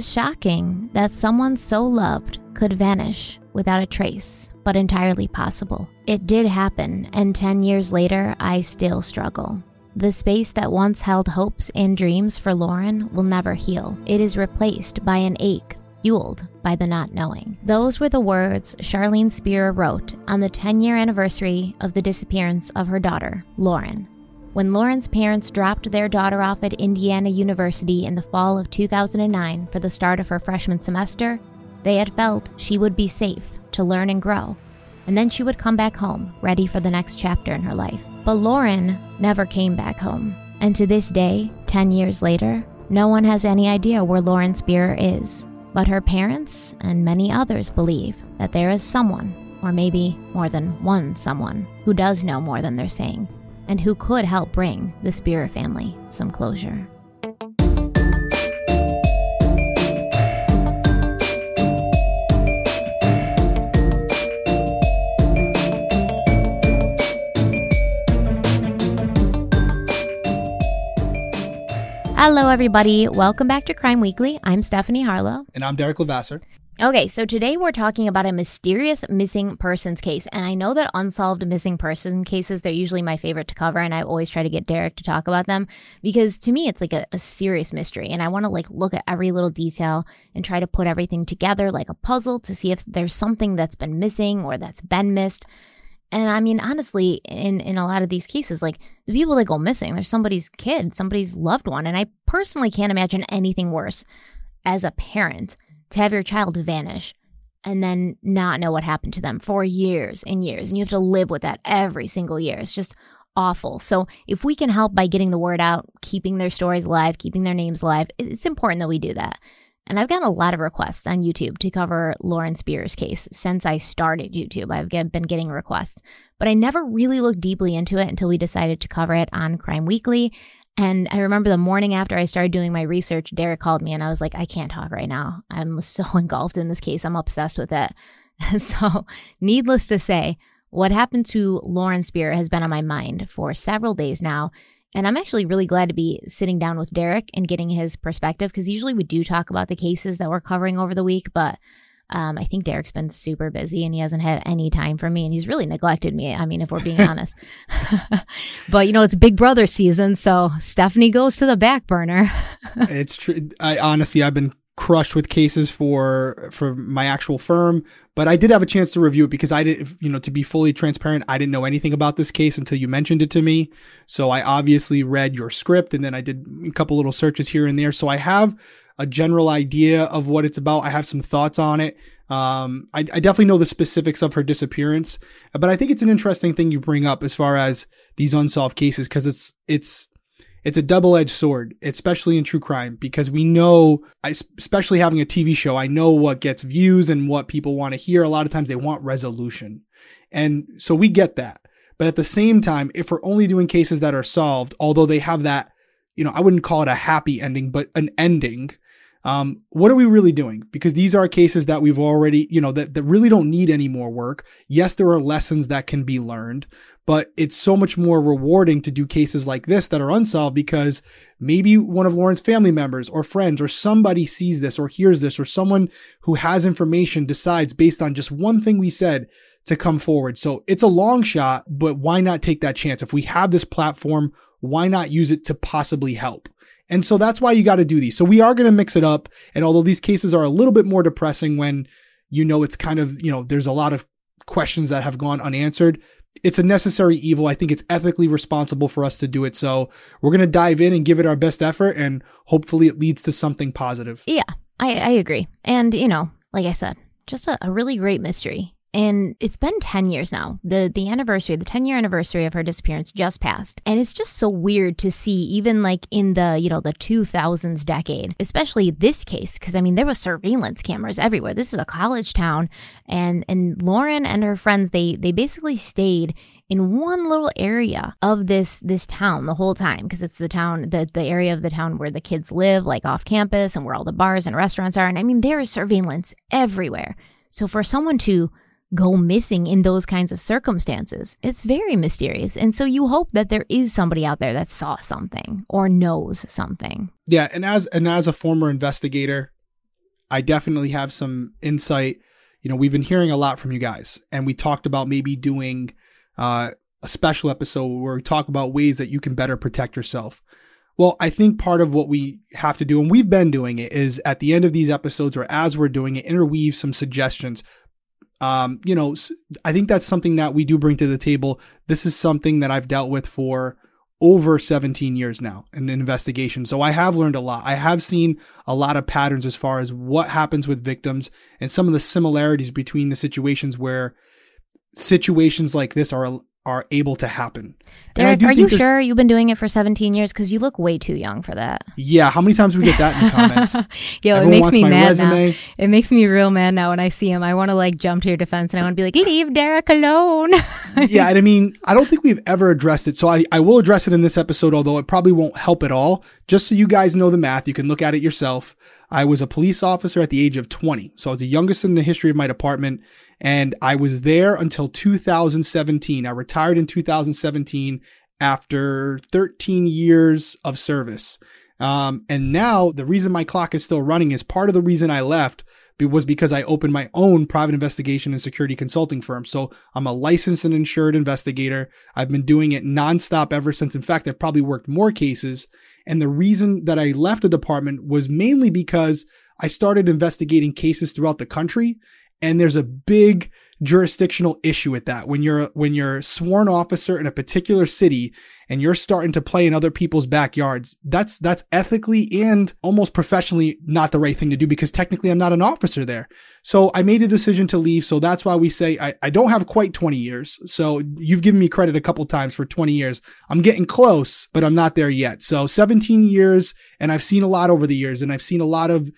is shocking that someone so loved could vanish without a trace, but entirely possible. It did happen, and 10 years later, I still struggle. The space that once held hopes and dreams for Lauren will never heal. It is replaced by an ache fueled by the not knowing. Those were the words Charlene Spierer wrote on the 10 year anniversary of the disappearance of her daughter, Lauren. When Lauren's parents dropped their daughter off at Indiana University in the fall of 2009 for the start of her freshman semester, they had felt she would be safe to learn and grow, and then she would come back home, ready for the next chapter in her life. But Lauren never came back home, and to this day, 10 years later, no one has any idea where Lauren Spierer is. But her parents and many others believe that there is someone, or maybe more than one someone, who does know more than they're saying and who could help bring the Spierer family some closure. Hello, everybody. Welcome back to Crime Weekly. I'm Stephanie Harlowe. And I'm Derek Levasseur. Okay, so today we're talking about a mysterious missing persons case. And I know that unsolved missing person cases, they're usually my favorite to cover. And I always try to get Derek to talk about them because to me, it's like a, a serious mystery. And I want to like look at every little detail and try to put everything together like a puzzle to see if there's something that's been missing or that's been missed. And I mean, honestly, in, in a lot of these cases, like the people that go missing, they're somebody's kid, somebody's loved one. And I personally can't imagine anything worse as a parent to have your child vanish and then not know what happened to them for years and years. And you have to live with that every single year. It's just awful. So if we can help by getting the word out, keeping their stories alive, keeping their names alive, it's important that we do that. And I've gotten a lot of requests on YouTube to cover Lauren Spierer's case since I started YouTube. I've been getting requests, but I never really looked deeply into it until we decided to cover it on Crime Weekly. And I remember the morning after I started doing my research, Derek called me and I was like, I can't talk right now. I'm so engulfed in this case. I'm obsessed with it. so, needless to say, what happened to Lauren Spierer has been on my mind for several days now. And I'm actually really glad to be sitting down with Derek and getting his perspective because usually we do talk about the cases that we're covering over the week, but um, I think Derek's been super busy and he hasn't had any time for me and he's really neglected me. I mean, if we're being honest. but, you know, it's Big Brother season, so Stephanie goes to the back burner. it's true. I honestly, I've been crushed with cases for for my actual firm but i did have a chance to review it because i didn't you know to be fully transparent i didn't know anything about this case until you mentioned it to me so i obviously read your script and then i did a couple little searches here and there so i have a general idea of what it's about i have some thoughts on it um, I, I definitely know the specifics of her disappearance but i think it's an interesting thing you bring up as far as these unsolved cases because it's it's it's a double-edged sword, especially in true crime, because we know, especially having a TV show, I know what gets views and what people want to hear. A lot of times they want resolution. And so we get that. But at the same time, if we're only doing cases that are solved, although they have that, you know, I wouldn't call it a happy ending, but an ending, um, what are we really doing? Because these are cases that we've already, you know, that, that really don't need any more work. Yes, there are lessons that can be learned, but it's so much more rewarding to do cases like this that are unsolved because maybe one of Lauren's family members or friends or somebody sees this or hears this or someone who has information decides based on just one thing we said to come forward. So it's a long shot, but why not take that chance? If we have this platform, why not use it to possibly help? And so that's why you got to do these. So we are going to mix it up. And although these cases are a little bit more depressing when you know it's kind of, you know, there's a lot of questions that have gone unanswered, it's a necessary evil. I think it's ethically responsible for us to do it. So we're going to dive in and give it our best effort, and hopefully it leads to something positive. Yeah, I, I agree. And, you know, like I said, just a, a really great mystery. And it's been 10 years now. The the anniversary, the 10 year anniversary of her disappearance just passed. And it's just so weird to see even like in the, you know, the 2000s decade, especially this case cuz I mean there was surveillance cameras everywhere. This is a college town and and Lauren and her friends they they basically stayed in one little area of this this town the whole time because it's the town the the area of the town where the kids live like off campus and where all the bars and restaurants are and I mean there is surveillance everywhere. So for someone to go missing in those kinds of circumstances. It's very mysterious. And so you hope that there is somebody out there that saw something or knows something. Yeah, and as and as a former investigator, I definitely have some insight. You know, we've been hearing a lot from you guys, and we talked about maybe doing uh, a special episode where we talk about ways that you can better protect yourself. Well, I think part of what we have to do, and we've been doing it, is at the end of these episodes or as we're doing it, interweave some suggestions um, you know, I think that's something that we do bring to the table. This is something that I've dealt with for over 17 years now in investigation. So I have learned a lot. I have seen a lot of patterns as far as what happens with victims and some of the similarities between the situations where situations like this are are able to happen. Derek, are you sure you've been doing it for 17 years? Because you look way too young for that. Yeah, how many times we get that in the comments? Yo, Everyone it makes me mad resume. now. It makes me real mad now when I see him. I want to like jump to your defense and I want to be like, leave Derek alone. yeah, and I mean, I don't think we've ever addressed it. So I, I will address it in this episode, although it probably won't help at all. Just so you guys know the math, you can look at it yourself. I was a police officer at the age of 20. So I was the youngest in the history of my department. And I was there until 2017. I retired in 2017 after 13 years of service. Um, and now the reason my clock is still running is part of the reason I left was because I opened my own private investigation and security consulting firm. So I'm a licensed and insured investigator. I've been doing it nonstop ever since. In fact, I've probably worked more cases. And the reason that I left the department was mainly because I started investigating cases throughout the country and there's a big jurisdictional issue with that when you're when you're sworn officer in a particular city and you're starting to play in other people's backyards that's that's ethically and almost professionally not the right thing to do because technically I'm not an officer there so I made a decision to leave so that's why we say I, I don't have quite 20 years so you've given me credit a couple times for 20 years I'm getting close but I'm not there yet so 17 years and I've seen a lot over the years and I've seen a lot of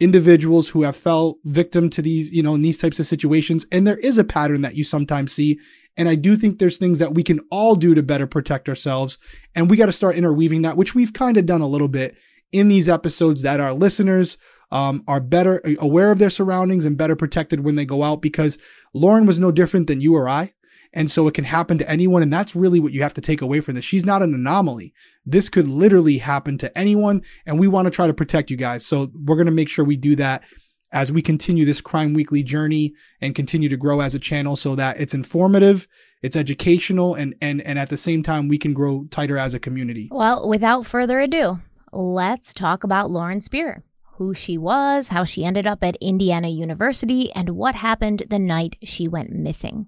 individuals who have fell victim to these, you know, in these types of situations. And there is a pattern that you sometimes see. And I do think there's things that we can all do to better protect ourselves. And we got to start interweaving that, which we've kind of done a little bit in these episodes that our listeners um, are better aware of their surroundings and better protected when they go out because Lauren was no different than you or I. And so it can happen to anyone. And that's really what you have to take away from this. She's not an anomaly. This could literally happen to anyone. And we want to try to protect you guys. So we're going to make sure we do that as we continue this Crime Weekly journey and continue to grow as a channel so that it's informative, it's educational, and, and, and at the same time, we can grow tighter as a community. Well, without further ado, let's talk about Lauren Spierer, who she was, how she ended up at Indiana University, and what happened the night she went missing.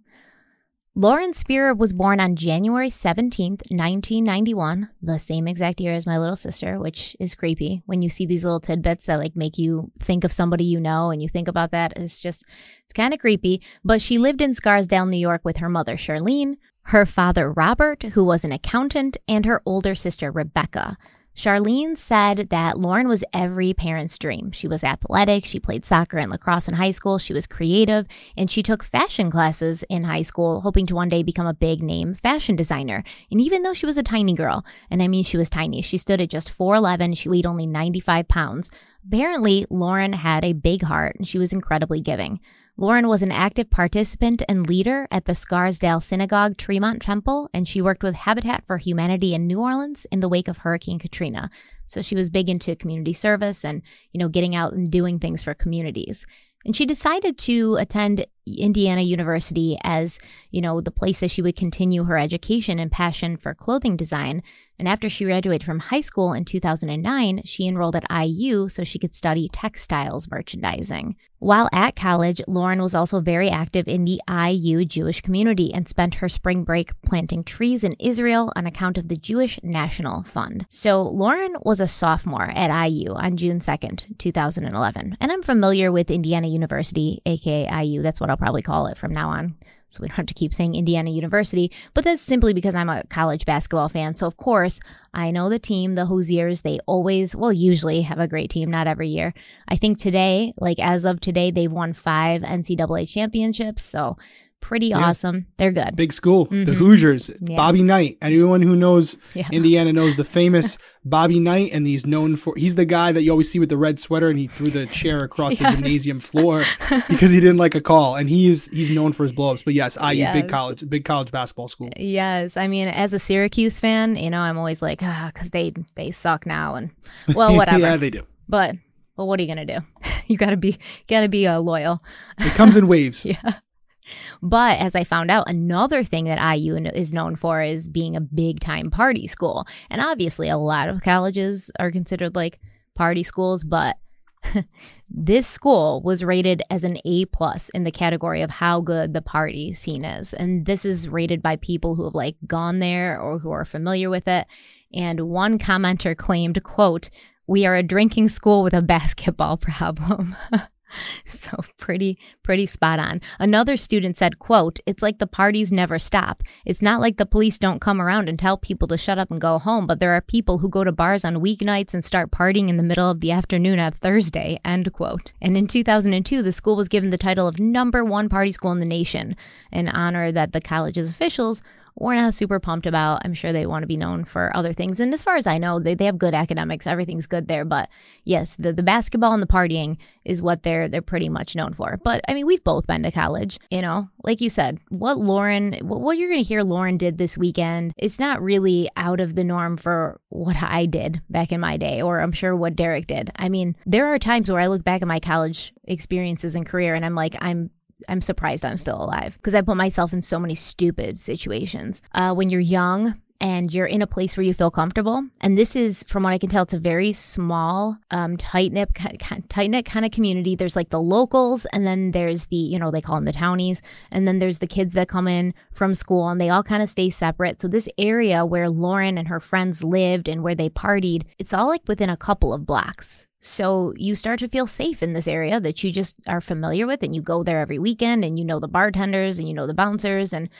Lauren Spierer was born on January 17th, 1991, the same exact year as my little sister, which is creepy when you see these little tidbits that like make you think of somebody you know and you think about that. It's just, it's kind of creepy. But she lived in Scarsdale, New York with her mother, Charlene, her father, Robert, who was an accountant, and her older sister, Rebecca. Charlene said that Lauren was every parent's dream. She was athletic, she played soccer and lacrosse in high school, she was creative, and she took fashion classes in high school, hoping to one day become a big name fashion designer. And even though she was a tiny girl, and I mean she was tiny, she stood at just 4'11, she weighed only 95 pounds. Apparently, Lauren had a big heart and she was incredibly giving. Lauren was an active participant and leader at the Scarsdale Synagogue Tremont Temple, and she worked with Habitat for Humanity in New Orleans in the wake of Hurricane Katrina. So she was big into community service and, you know, getting out and doing things for communities. And she decided to attend Indiana University as, you know, the place that she would continue her education and passion for clothing design. And after she graduated from high school in 2009, she enrolled at IU so she could study textiles merchandising. While at college, Lauren was also very active in the IU Jewish community and spent her spring break planting trees in Israel on account of the Jewish National Fund. So Lauren was a sophomore at IU on June 2nd, 2011. And I'm familiar with Indiana University, aka IU. That's what I'll probably call it from now on so we don't have to keep saying Indiana University, but that's simply because I'm a college basketball fan. So, of course, I know the team, the Hoosiers, they always, well, usually have a great team, not every year. I think today, like as of today, they've won five NCAA championships. So, pretty Yeah. awesome. They're good. Big school, the Mhm. Hoosiers, Yeah. Bobby Knight. Anyone who knows Yeah. Indiana knows the famous Bobby Knight, and he's known for he's the guy that you always see with the red sweater, and he threw the chair across the gymnasium floor because he didn't like a call, and he is he's known for his blowups. But yes, IU, Yes. big college, big college basketball school. Yes, I mean, as a Syracuse fan, you know, I'm always like, ah, because they they suck now, and well, whatever. yeah, they do. But well, what are you gonna do? you gotta be gotta be uh, loyal. It comes in waves. Yeah. But as I found out, another thing that IU is known for is being a big time party school. And obviously, a lot of colleges are considered like party schools, but this school was rated as an A plus in the category of how good the party scene is. And this is rated by people who have like gone there or who are familiar with it. And one commenter claimed, quote, we are a drinking school with a basketball problem. so pretty pretty spot on. Another student said quote it's like the parties never stop. It's not like the police don't come around and tell people to shut up and go home but there are people who go to bars on weeknights and start partying in the middle of the afternoon at thursday end quote. And in 2002 the school was given the title of number one party school in the nation an honor that the college's officials we're not super pumped about. I'm sure they want to be known for other things. And as far as I know, they, they have good academics. Everything's good there. But yes, the, the basketball and the partying is what they're they're pretty much known for. But I mean, we've both been to college, you know. Like you said, what Lauren what, what you're gonna hear Lauren did this weekend, it's not really out of the norm for what I did back in my day, or I'm sure what Derek did. I mean, there are times where I look back at my college experiences and career and I'm like, I'm I'm surprised I'm still alive because I put myself in so many stupid situations. Uh, when you're young and you're in a place where you feel comfortable, and this is, from what I can tell, it's a very small, um, tight knit, tight knit kind of community. There's like the locals, and then there's the, you know, they call them the townies, and then there's the kids that come in from school, and they all kind of stay separate. So this area where Lauren and her friends lived and where they partied, it's all like within a couple of blocks. So you start to feel safe in this area that you just are familiar with and you go there every weekend and you know the bartenders and you know the bouncers and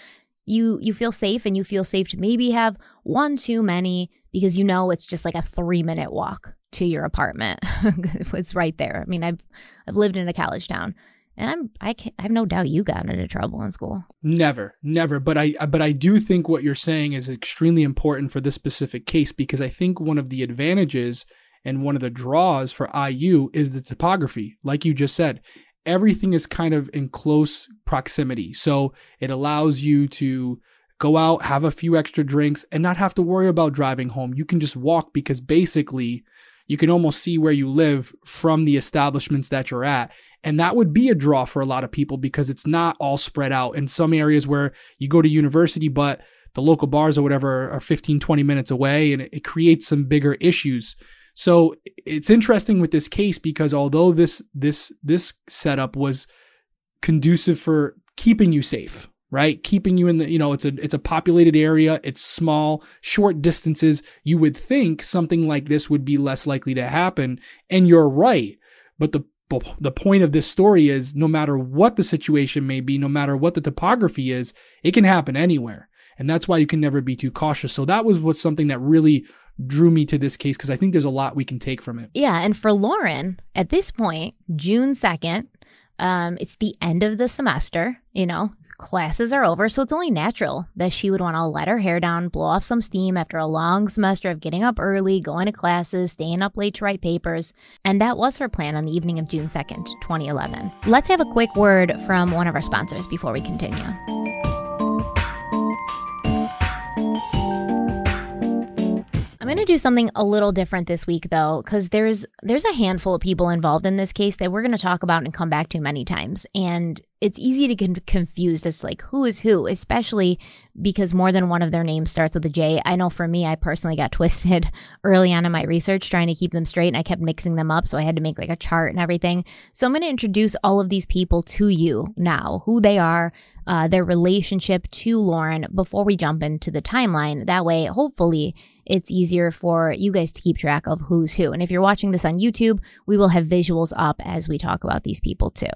you you feel safe and you feel safe to maybe have one too many because you know it's just like a 3 minute walk to your apartment. it's right there. I mean, I've I've lived in a college town and I'm I can I have no doubt you got into trouble in school. Never, never. But I, uh, but I do think what you're saying is extremely important for this specific case because I think one of the advantages and one of the draws for IU is the topography. Like you just said, everything is kind of in close proximity. So it allows you to go out, have a few extra drinks, and not have to worry about driving home. You can just walk because basically you can almost see where you live from the establishments that you're at. And that would be a draw for a lot of people because it's not all spread out. In some areas where you go to university, but the local bars or whatever are 15, 20 minutes away, and it, creates some bigger issues. So it's interesting with this case because although this this this setup was conducive for keeping you safe, right? Keeping you in the, you know, it's a it's a populated area, it's small, short distances. You would think something like this would be less likely to happen, and you're right. But the the point of this story is no matter what the situation may be, no matter what the topography is, it can happen anywhere. And that's why you can never be too cautious. So that was what's something that really drew me to this case because I think there's a lot we can take from it. Yeah, and for Lauren, at this point, June 2nd, um, it's the end of the semester, you know, classes are over, so it's only natural that she would want to let her hair down, blow off some steam after a long semester of getting up early, going to classes, staying up late to write papers. And that was her plan on the evening of June 2nd, 2011. Let's have a quick word from one of our sponsors before we continue. Going to do something a little different this week though cuz there's there's a handful of people involved in this case that we're going to talk about and come back to many times and it's easy to get confused as like who is who, especially because more than one of their names starts with a J. I know for me, I personally got twisted early on in my research trying to keep them straight and I kept mixing them up. So I had to make like a chart and everything. So I'm going to introduce all of these people to you now, who they are, uh, their relationship to Lauren before we jump into the timeline. That way, hopefully, it's easier for you guys to keep track of who's who. And if you're watching this on YouTube, we will have visuals up as we talk about these people too.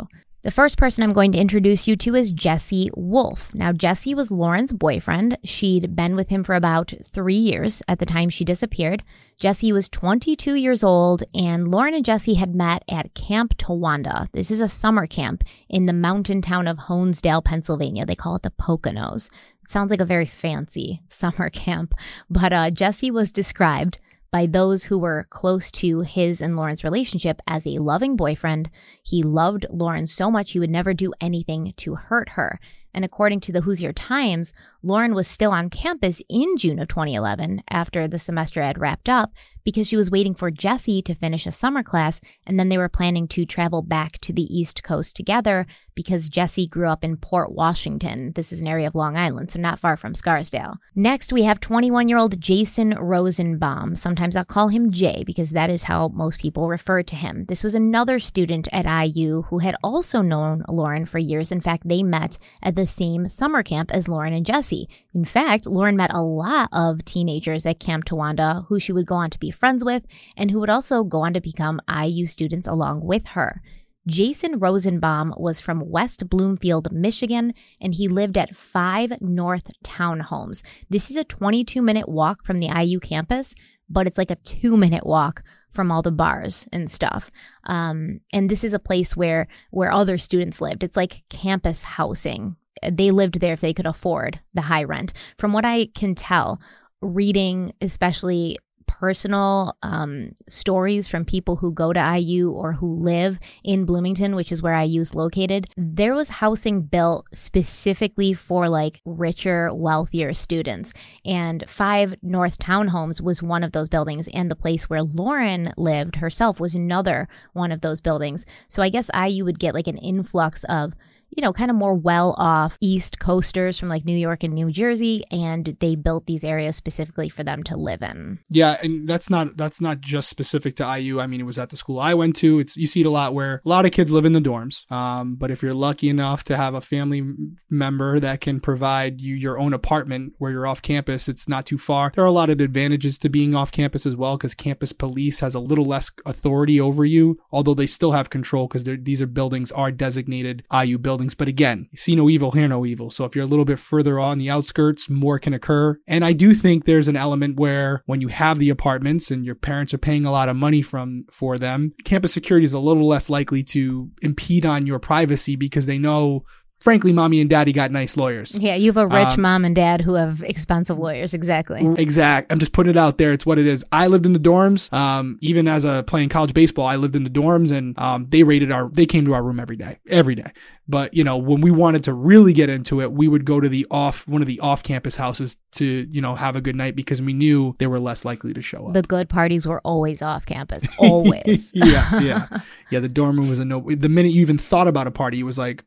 The first person I'm going to introduce you to is Jesse Wolff. Now, Jesse was Lauren's boyfriend. She'd been with him for about three years at the time she disappeared. Jesse was 22 years old, and Lauren and Jesse had met at Camp Towanda. This is a summer camp in the mountain town of Honesdale, Pennsylvania. They call it the Poconos. Sounds like a very fancy summer camp, but uh, Jesse was described by those who were close to his and Lauren's relationship as a loving boyfriend. He loved Lauren so much he would never do anything to hurt her. And according to the Hoosier Times, Lauren was still on campus in June of 2011 after the semester had wrapped up because she was waiting for Jesse to finish a summer class and then they were planning to travel back to the East Coast together because Jesse grew up in Port Washington. This is an area of Long Island, so not far from Scarsdale. Next, we have 21 year old Jason Rosenbaum. Sometimes I'll call him Jay because that is how most people refer to him. This was another student at IU who had also known Lauren for years. In fact, they met at the same summer camp as Lauren and Jesse. In fact, Lauren met a lot of teenagers at Camp Towanda who she would go on to be friends with and who would also go on to become IU students along with her. Jason Rosenbaum was from West Bloomfield, Michigan, and he lived at 5 North Townhomes. This is a 22 minute walk from the IU campus, but it's like a two minute walk from all the bars and stuff. Um, and this is a place where where other students lived. It's like campus housing they lived there if they could afford the high rent. From what I can tell, reading especially personal um, stories from people who go to IU or who live in Bloomington, which is where IU is located, there was housing built specifically for like richer, wealthier students. And Five North Townhomes was one of those buildings, and the place where Lauren lived herself was another one of those buildings. So I guess IU would get like an influx of you know, kind of more well off East Coasters from like New York and New Jersey, and they built these areas specifically for them to live in. Yeah, and that's not that's not just specific to IU. I mean, it was at the school I went to. It's you see it a lot where a lot of kids live in the dorms. Um, but if you're lucky enough to have a family member that can provide you your own apartment where you're off campus, it's not too far. There are a lot of advantages to being off campus as well because campus police has a little less authority over you, although they still have control because these are buildings are designated IU buildings But again, see no evil, hear no evil. So if you're a little bit further on the outskirts, more can occur. And I do think there's an element where when you have the apartments and your parents are paying a lot of money from for them, campus security is a little less likely to impede on your privacy because they know frankly, mommy and daddy got nice lawyers. Yeah, you have a rich um, mom and dad who have expensive lawyers. Exactly. Exact. I'm just putting it out there. It's what it is. I lived in the dorms. Um, even as a playing college baseball, I lived in the dorms, and um, they rated our. They came to our room every day, every day. But you know, when we wanted to really get into it, we would go to the off one of the off-campus houses to you know have a good night because we knew they were less likely to show up. The good parties were always off campus, always. yeah, yeah, yeah. The dorm room was a no. The minute you even thought about a party, it was like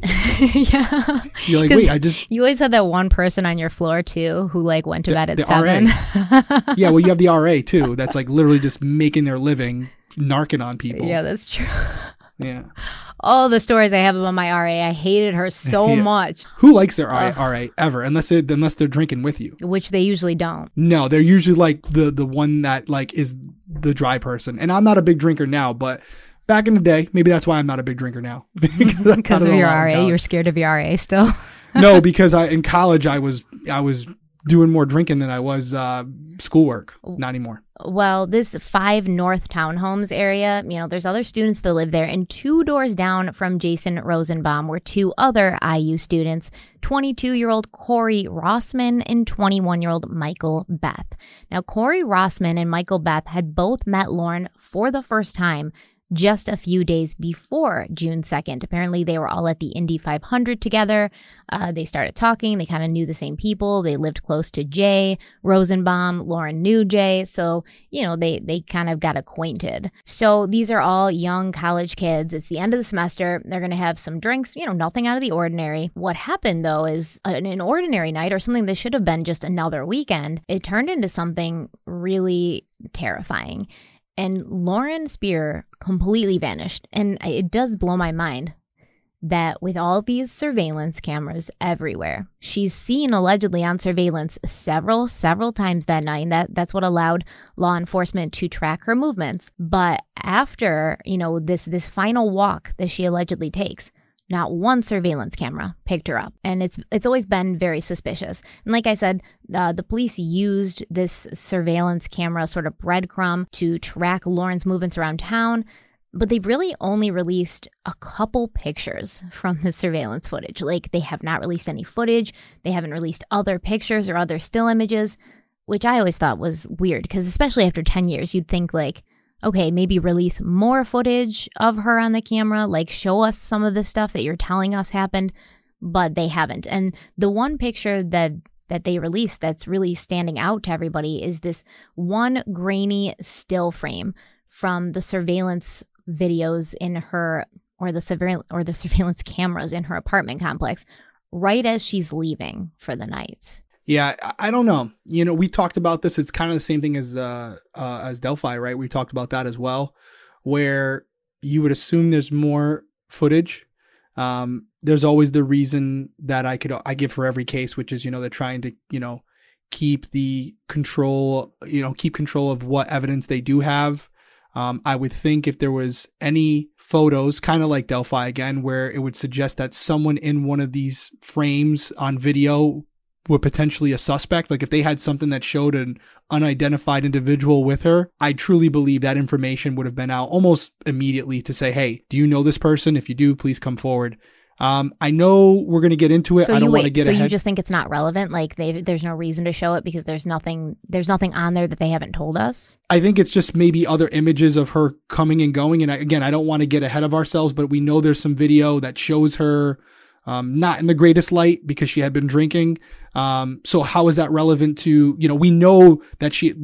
yeah. You're like, wait, I just. You always had that one person on your floor too who like went to the, bed at seven. yeah, well, you have the RA too. That's like literally just making their living narking on people. Yeah, that's true. Yeah. All the stories I have about my RA, I hated her so yeah. much. Who likes their RA, RA ever, unless they, unless they're drinking with you, which they usually don't. No, they're usually like the the one that like is the dry person. And I'm not a big drinker now, but back in the day. Maybe that's why I'm not a big drinker now. because of your RA, you're scared of your RA still. no, because I in college I was I was doing more drinking than I was uh, schoolwork. Not anymore. Well, this five North Townhomes area, you know, there's other students that live there, and two doors down from Jason Rosenbaum were two other IU students 22 year old Corey Rossman and 21 year old Michael Beth. Now, Corey Rossman and Michael Beth had both met Lauren for the first time just a few days before June 2nd. Apparently, they were all at the Indy 500 together. Uh, they started talking. They kind of knew the same people. They lived close to Jay Rosenbaum. Lauren knew Jay. So, you know, they, they kind of got acquainted. So these are all young college kids. It's the end of the semester. They're going to have some drinks, you know, nothing out of the ordinary. What happened, though, is an, an ordinary night or something that should have been just another weekend. It turned into something really terrifying. And Lauren Spierer completely vanished. And it does blow my mind that with all these surveillance cameras everywhere, she's seen allegedly on surveillance several, several times that night. And that, that's what allowed law enforcement to track her movements. But after, you know, this this final walk that she allegedly takes, not one surveillance camera picked her up, and it's it's always been very suspicious. And like I said, uh, the police used this surveillance camera sort of breadcrumb to track Lauren's movements around town. But they've really only released a couple pictures from the surveillance footage. Like, they have not released any footage. They haven't released other pictures or other still images, which I always thought was weird because, especially after 10 years, you'd think, like, okay, maybe release more footage of her on the camera, like show us some of the stuff that you're telling us happened, but they haven't. And the one picture that that they released that's really standing out to everybody is this one grainy still frame from the surveillance videos in her or the surveillance or the surveillance cameras in her apartment complex right as she's leaving for the night. Yeah, I don't know. You know, we talked about this. It's kind of the same thing as uh, uh, as Delphi, right? We talked about that as well, where you would assume there's more footage. Um, there's always the reason that I could I give for every case, which is you know they're trying to you know keep the control, you know, keep control of what evidence they do have. Um, I would think if there was any photos, kind of like Delphi again, where it would suggest that someone in one of these frames on video were potentially a suspect, like if they had something that showed an unidentified individual with her, I truly believe that information would have been out almost immediately to say, hey, do you know this person? If you do, please come forward. Um, I know we're going to get into it. So I don't want to get so ahead. you just think it's not relevant? Like there's no reason to show it because there's nothing, there's nothing on there that they haven't told us. I think it's just maybe other images of her coming and going. And I, again, I don't want to get ahead of ourselves, but we know there's some video that shows her um, not in the greatest light because she had been drinking. Um, so how is that relevant to, you know, we know that she,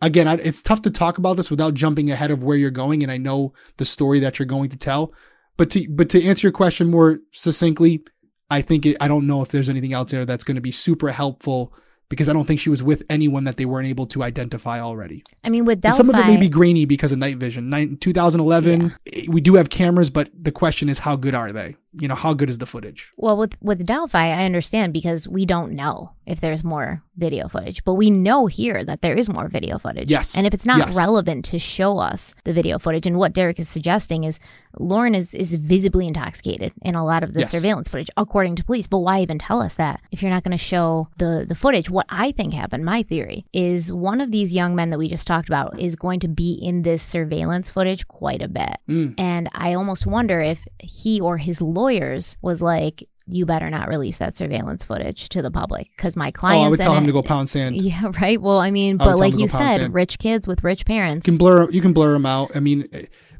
again, I, it's tough to talk about this without jumping ahead of where you're going. And I know the story that you're going to tell, but to, but to answer your question more succinctly, I think it, I don't know if there's anything out there that's going to be super helpful because I don't think she was with anyone that they weren't able to identify already. I mean, with Delphi, some of it may be grainy because of night vision. Nine, 2011, we do have cameras, but the question is how good are they? You know, how good is the footage? Well, with with Delphi, I understand because we don't know if there's more video footage, but we know here that there is more video footage. Yes. And if it's not Yes. relevant to show us the video footage, and what Derek is suggesting is Lauren is is visibly intoxicated in a lot of the Yes. surveillance footage, according to police. But why even tell us that if you're not going to show the the footage? What I think happened, my theory, is one of these young men that we just talked about is going to be in this surveillance footage quite a bit. Mm. And I almost wonder if he or his lawyers was like, you better not release that surveillance footage to the public because my Oh. I would tell him to go pound sand. Yeah, right. Well, I mean, I but like you said, sand. rich kids with rich parents. can blur you can blur them out. I mean,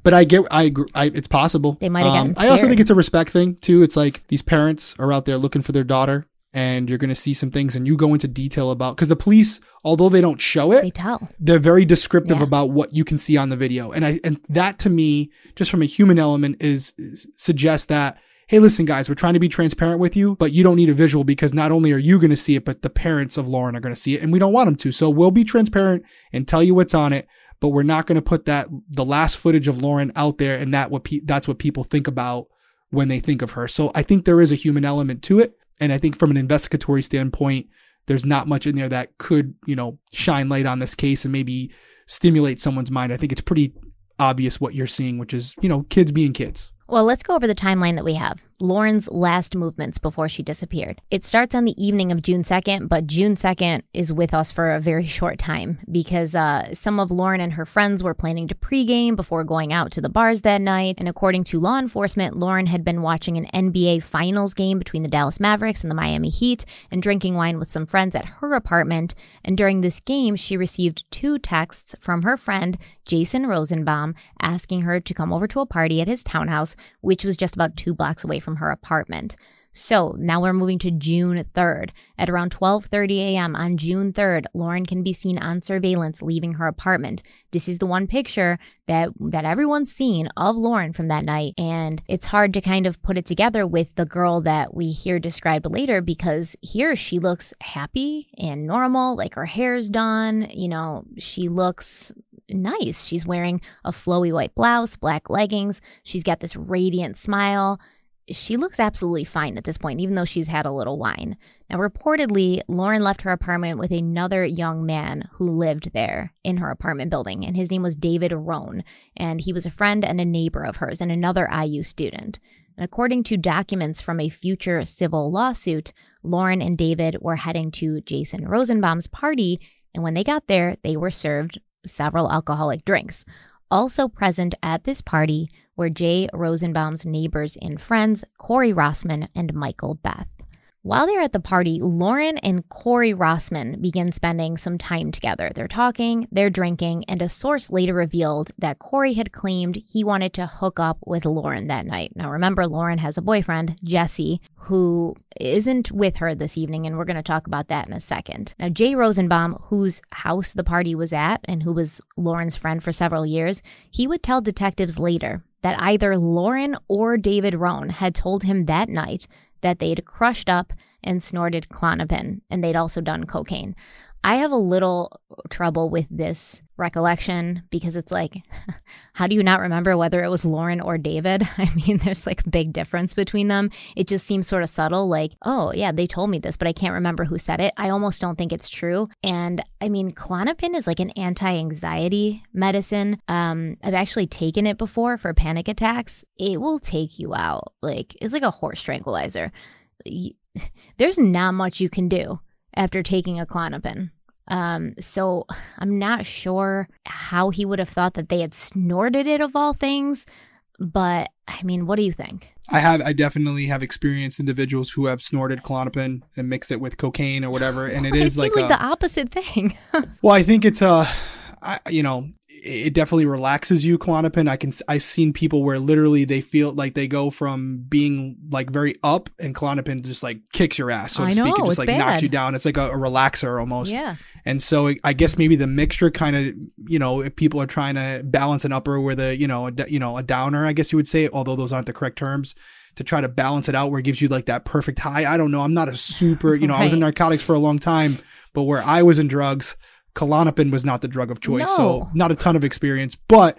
but I get I agree. I, it's possible. They might have gotten um, I also think it's a respect thing too. It's like these parents are out there looking for their daughter, and you're going to see some things, and you go into detail about because the police, although they don't show it, they tell. they're very descriptive Yeah. about what you can see on the video and i and that to me just from a human element is, is suggests that hey listen guys we're trying to be transparent with you but you don't need a visual because not only are you going to see it but the parents of lauren are going to see it and we don't want them to so we'll be transparent and tell you what's on it but we're not going to put that the last footage of lauren out there and that what pe- that's what people think about when they think of her so i think there is a human element to it and i think from an investigatory standpoint there's not much in there that could, you know, shine light on this case and maybe stimulate someone's mind. I think it's pretty obvious what you're seeing, which is, you know, kids being kids. Well, let's go over the timeline that we have. Lauren's last movements before she disappeared. It starts on the evening of June 2nd, but June 2nd is with us for a very short time because uh, some of Lauren and her friends were planning to pregame before going out to the bars that night. And according to law enforcement, Lauren had been watching an NBA Finals game between the Dallas Mavericks and the Miami Heat and drinking wine with some friends at her apartment. And during this game, she received two texts from her friend, Jason Rosenbaum, asking her to come over to a party at his townhouse, which was just about two blocks away from her apartment. So now we're moving to June 3rd. At around 12:30 a.m. on June 3rd, Lauren can be seen on surveillance leaving her apartment. This is the one picture that that everyone's seen of Lauren from that night, and it's hard to kind of put it together with the girl that we hear described later because here she looks happy and normal, like her hair's done, you know, she looks nice. She's wearing a flowy white blouse, black leggings. She's got this radiant smile. She looks absolutely fine at this point, even though she's had a little wine. Now, reportedly, Lauren left her apartment with another young man who lived there in her apartment building, and his name was David Rohn, and he was a friend and a neighbor of hers and another IU student. And according to documents from a future civil lawsuit, Lauren and David were heading to Jason Rosenbaum's party, and when they got there, they were served several alcoholic drinks. Also present at this party were Jay Rosenbaum's neighbors and friends, Corey Rossman and Michael Beth. While they're at the party, Lauren and Corey Rossman begin spending some time together. They're talking, they're drinking, and a source later revealed that Corey had claimed he wanted to hook up with Lauren that night. Now, remember, Lauren has a boyfriend, Jesse, who isn't with her this evening, and we're going to talk about that in a second. Now, Jay Rosenbaum, whose house the party was at and who was Lauren's friend for several years, he would tell detectives later that either Lauren or David Rohn had told him that night that they'd crushed up and snorted Klonopin, and they'd also done cocaine. I have a little trouble with this recollection because it's like, how do you not remember whether it was Lauren or David? I mean, there's like a big difference between them. It just seems sort of subtle, like, oh, yeah, they told me this, but I can't remember who said it. I almost don't think it's true. And I mean, Klonopin is like an anti anxiety medicine. Um, I've actually taken it before for panic attacks. It will take you out. Like, it's like a horse tranquilizer. There's not much you can do after taking a Klonopin. Um, so I'm not sure how he would have thought that they had snorted it of all things. But I mean, what do you think? I have, I definitely have experienced individuals who have snorted Klonopin and mixed it with cocaine or whatever, and it is like, like a, the opposite thing. well, I think it's a, I, you know, it definitely relaxes you Klonopin. I can I've seen people where literally they feel like they go from being like very up and Klonopin just like kicks your ass so to I speak. know, It just like knocks you down. It's like a, a relaxer almost. yeah. And so I guess maybe the mixture kind of, you know, if people are trying to balance an upper with a, you know, a, you know, a downer, I guess you would say, although those aren't the correct terms, to try to balance it out where it gives you like that perfect high. I don't know. I'm not a super, you know, I was in narcotics for a long time, but where I was in drugs, Klonopin was not the drug of choice. So not a ton of experience, but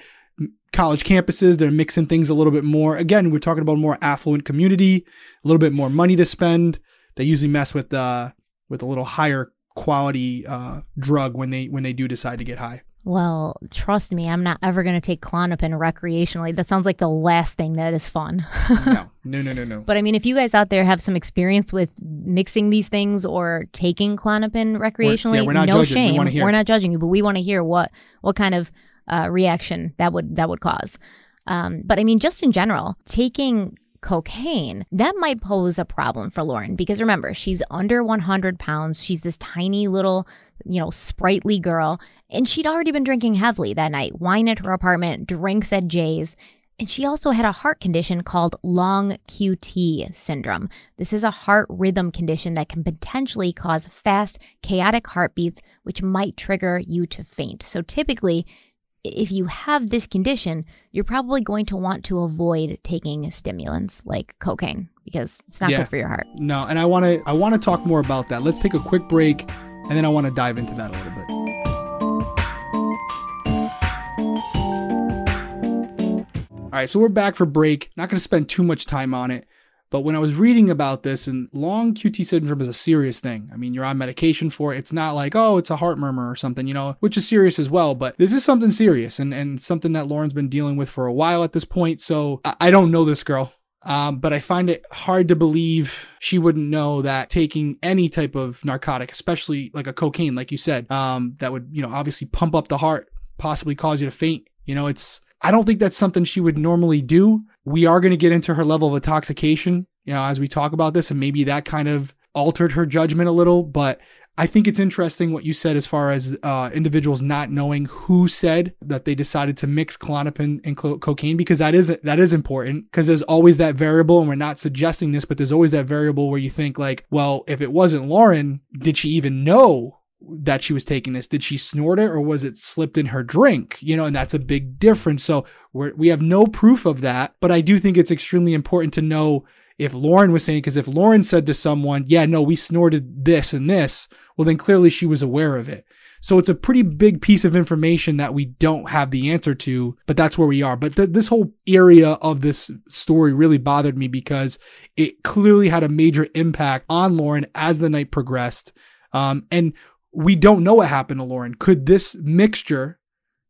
college campuses, they're mixing things a little bit more. Again, we're talking about a more affluent community, a little bit more money to spend. They usually mess with, uh, with a little higher quality uh, drug when they when they do decide to get high. Well, trust me, I'm not ever going to take Klonopin recreationally. That sounds like the last thing that is fun. No, no, no, no, no. But I mean, if you guys out there have some experience with mixing these things or taking Klonopin recreationally, we're not no judging. We shame. hear. We're not judging you, but we want to hear what what kind of uh, reaction that would that would cause. Um, but I mean, just in general, taking cocaine that might pose a problem for Lauren because remember, she's under 100 pounds. She's this tiny little, you know, sprightly girl, and she'd already been drinking heavily that night. Wine at her apartment, drinks at Jay's. And she also had a heart condition called long QT syndrome. This is a heart rhythm condition that can potentially cause fast, chaotic heartbeats, which might trigger you to faint. So typically, if you have this condition, you're probably going to want to avoid taking stimulants like cocaine because it's not Yeah. good for your heart. No, and I want to I want to talk more about that. Let's take a quick break, and then I want to dive into that a little bit. All right, so we're back for break. Not going to spend too much time on it, but when I was reading about this, and long QT syndrome is a serious thing. I mean, you're on medication for it. It's not like oh, it's a heart murmur or something, you know, which is serious as well. But this is something serious, and and something that Lauren's been dealing with for a while at this point. So I, I don't know this girl. Um, but I find it hard to believe she wouldn't know that taking any type of narcotic, especially like a cocaine, like you said, um, that would, you know, obviously pump up the heart, possibly cause you to faint. You know, it's, I don't think that's something she would normally do. We are going to get into her level of intoxication, you know, as we talk about this, and maybe that kind of altered her judgment a little. But I think it's interesting what you said as far as uh, individuals not knowing who said that they decided to mix Klonopin and co- cocaine because that is that is important because there's always that variable and we're not suggesting this but there's always that variable where you think like well if it wasn't Lauren did she even know that she was taking this? Did she snort it or was it slipped in her drink? You know and that's a big difference. So we we have no proof of that but I do think it's extremely important to know if Lauren was saying, because if Lauren said to someone, yeah, no, we snorted this and this, well, then clearly she was aware of it. So it's a pretty big piece of information that we don't have the answer to, but that's where we are. But th- this whole area of this story really bothered me because it clearly had a major impact on Lauren as the night progressed. Um, and we don't know what happened to Lauren. Could this mixture,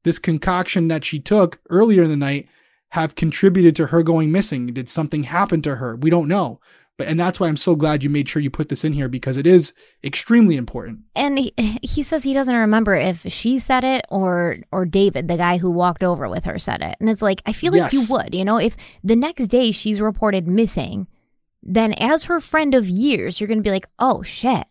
this concoction that she took earlier in the night, have contributed to her going missing? Did something happen to her? We don't know. But and that's why I'm so glad you made sure you put this in here because it is extremely important. And he, he says he doesn't remember if she said it or or David, the guy who walked over with her, said it. And it's like I feel like Yes. you would, you know, if the next day she's reported missing, then as her friend of years, you're going to be like, "Oh shit.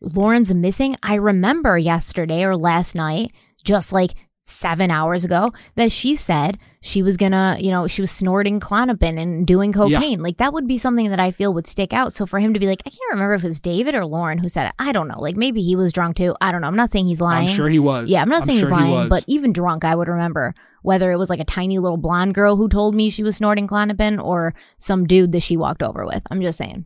Lauren's missing. I remember yesterday or last night, just like 7 hours ago, that she said she was gonna, you know, she was snorting Klonopin and doing Yeah. cocaine. Like that would be something that I feel would stick out. So for him to be like, I can't remember if it was David or Lauren who said it. I don't know. Like maybe he was drunk too. I don't know. I'm not saying he's lying. I'm sure he was. Yeah, I'm not saying sure he's lying, was. but even drunk, I would remember whether it was like a tiny little blonde girl who told me she was snorting Klonopin or some dude that she walked over with. I'm just saying.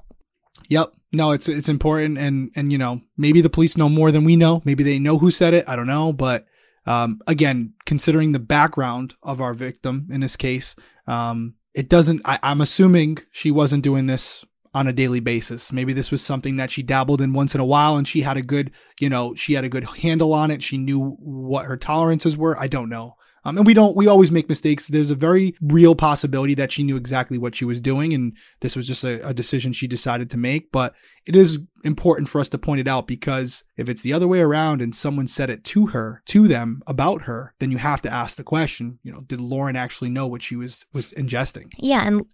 Yep. No, it's it's important and and you know, maybe the police know more than we know. Maybe they know who said it. I don't know, but um again, considering the background of our victim in this case, um it doesn't I, I'm assuming she wasn't doing this on a daily basis. Maybe this was something that she dabbled in once in a while and she had a good, you know, she had a good handle on it. She knew what her tolerances were. I don't know. Um, and we don't, we always make mistakes. There's a very real possibility that she knew exactly what she was doing. And this was just a, a decision she decided to make. But it is important for us to point it out because if it's the other way around and someone said it to her, to them about her, then you have to ask the question, you know, did Lauren actually know what she was, was ingesting? Yeah, and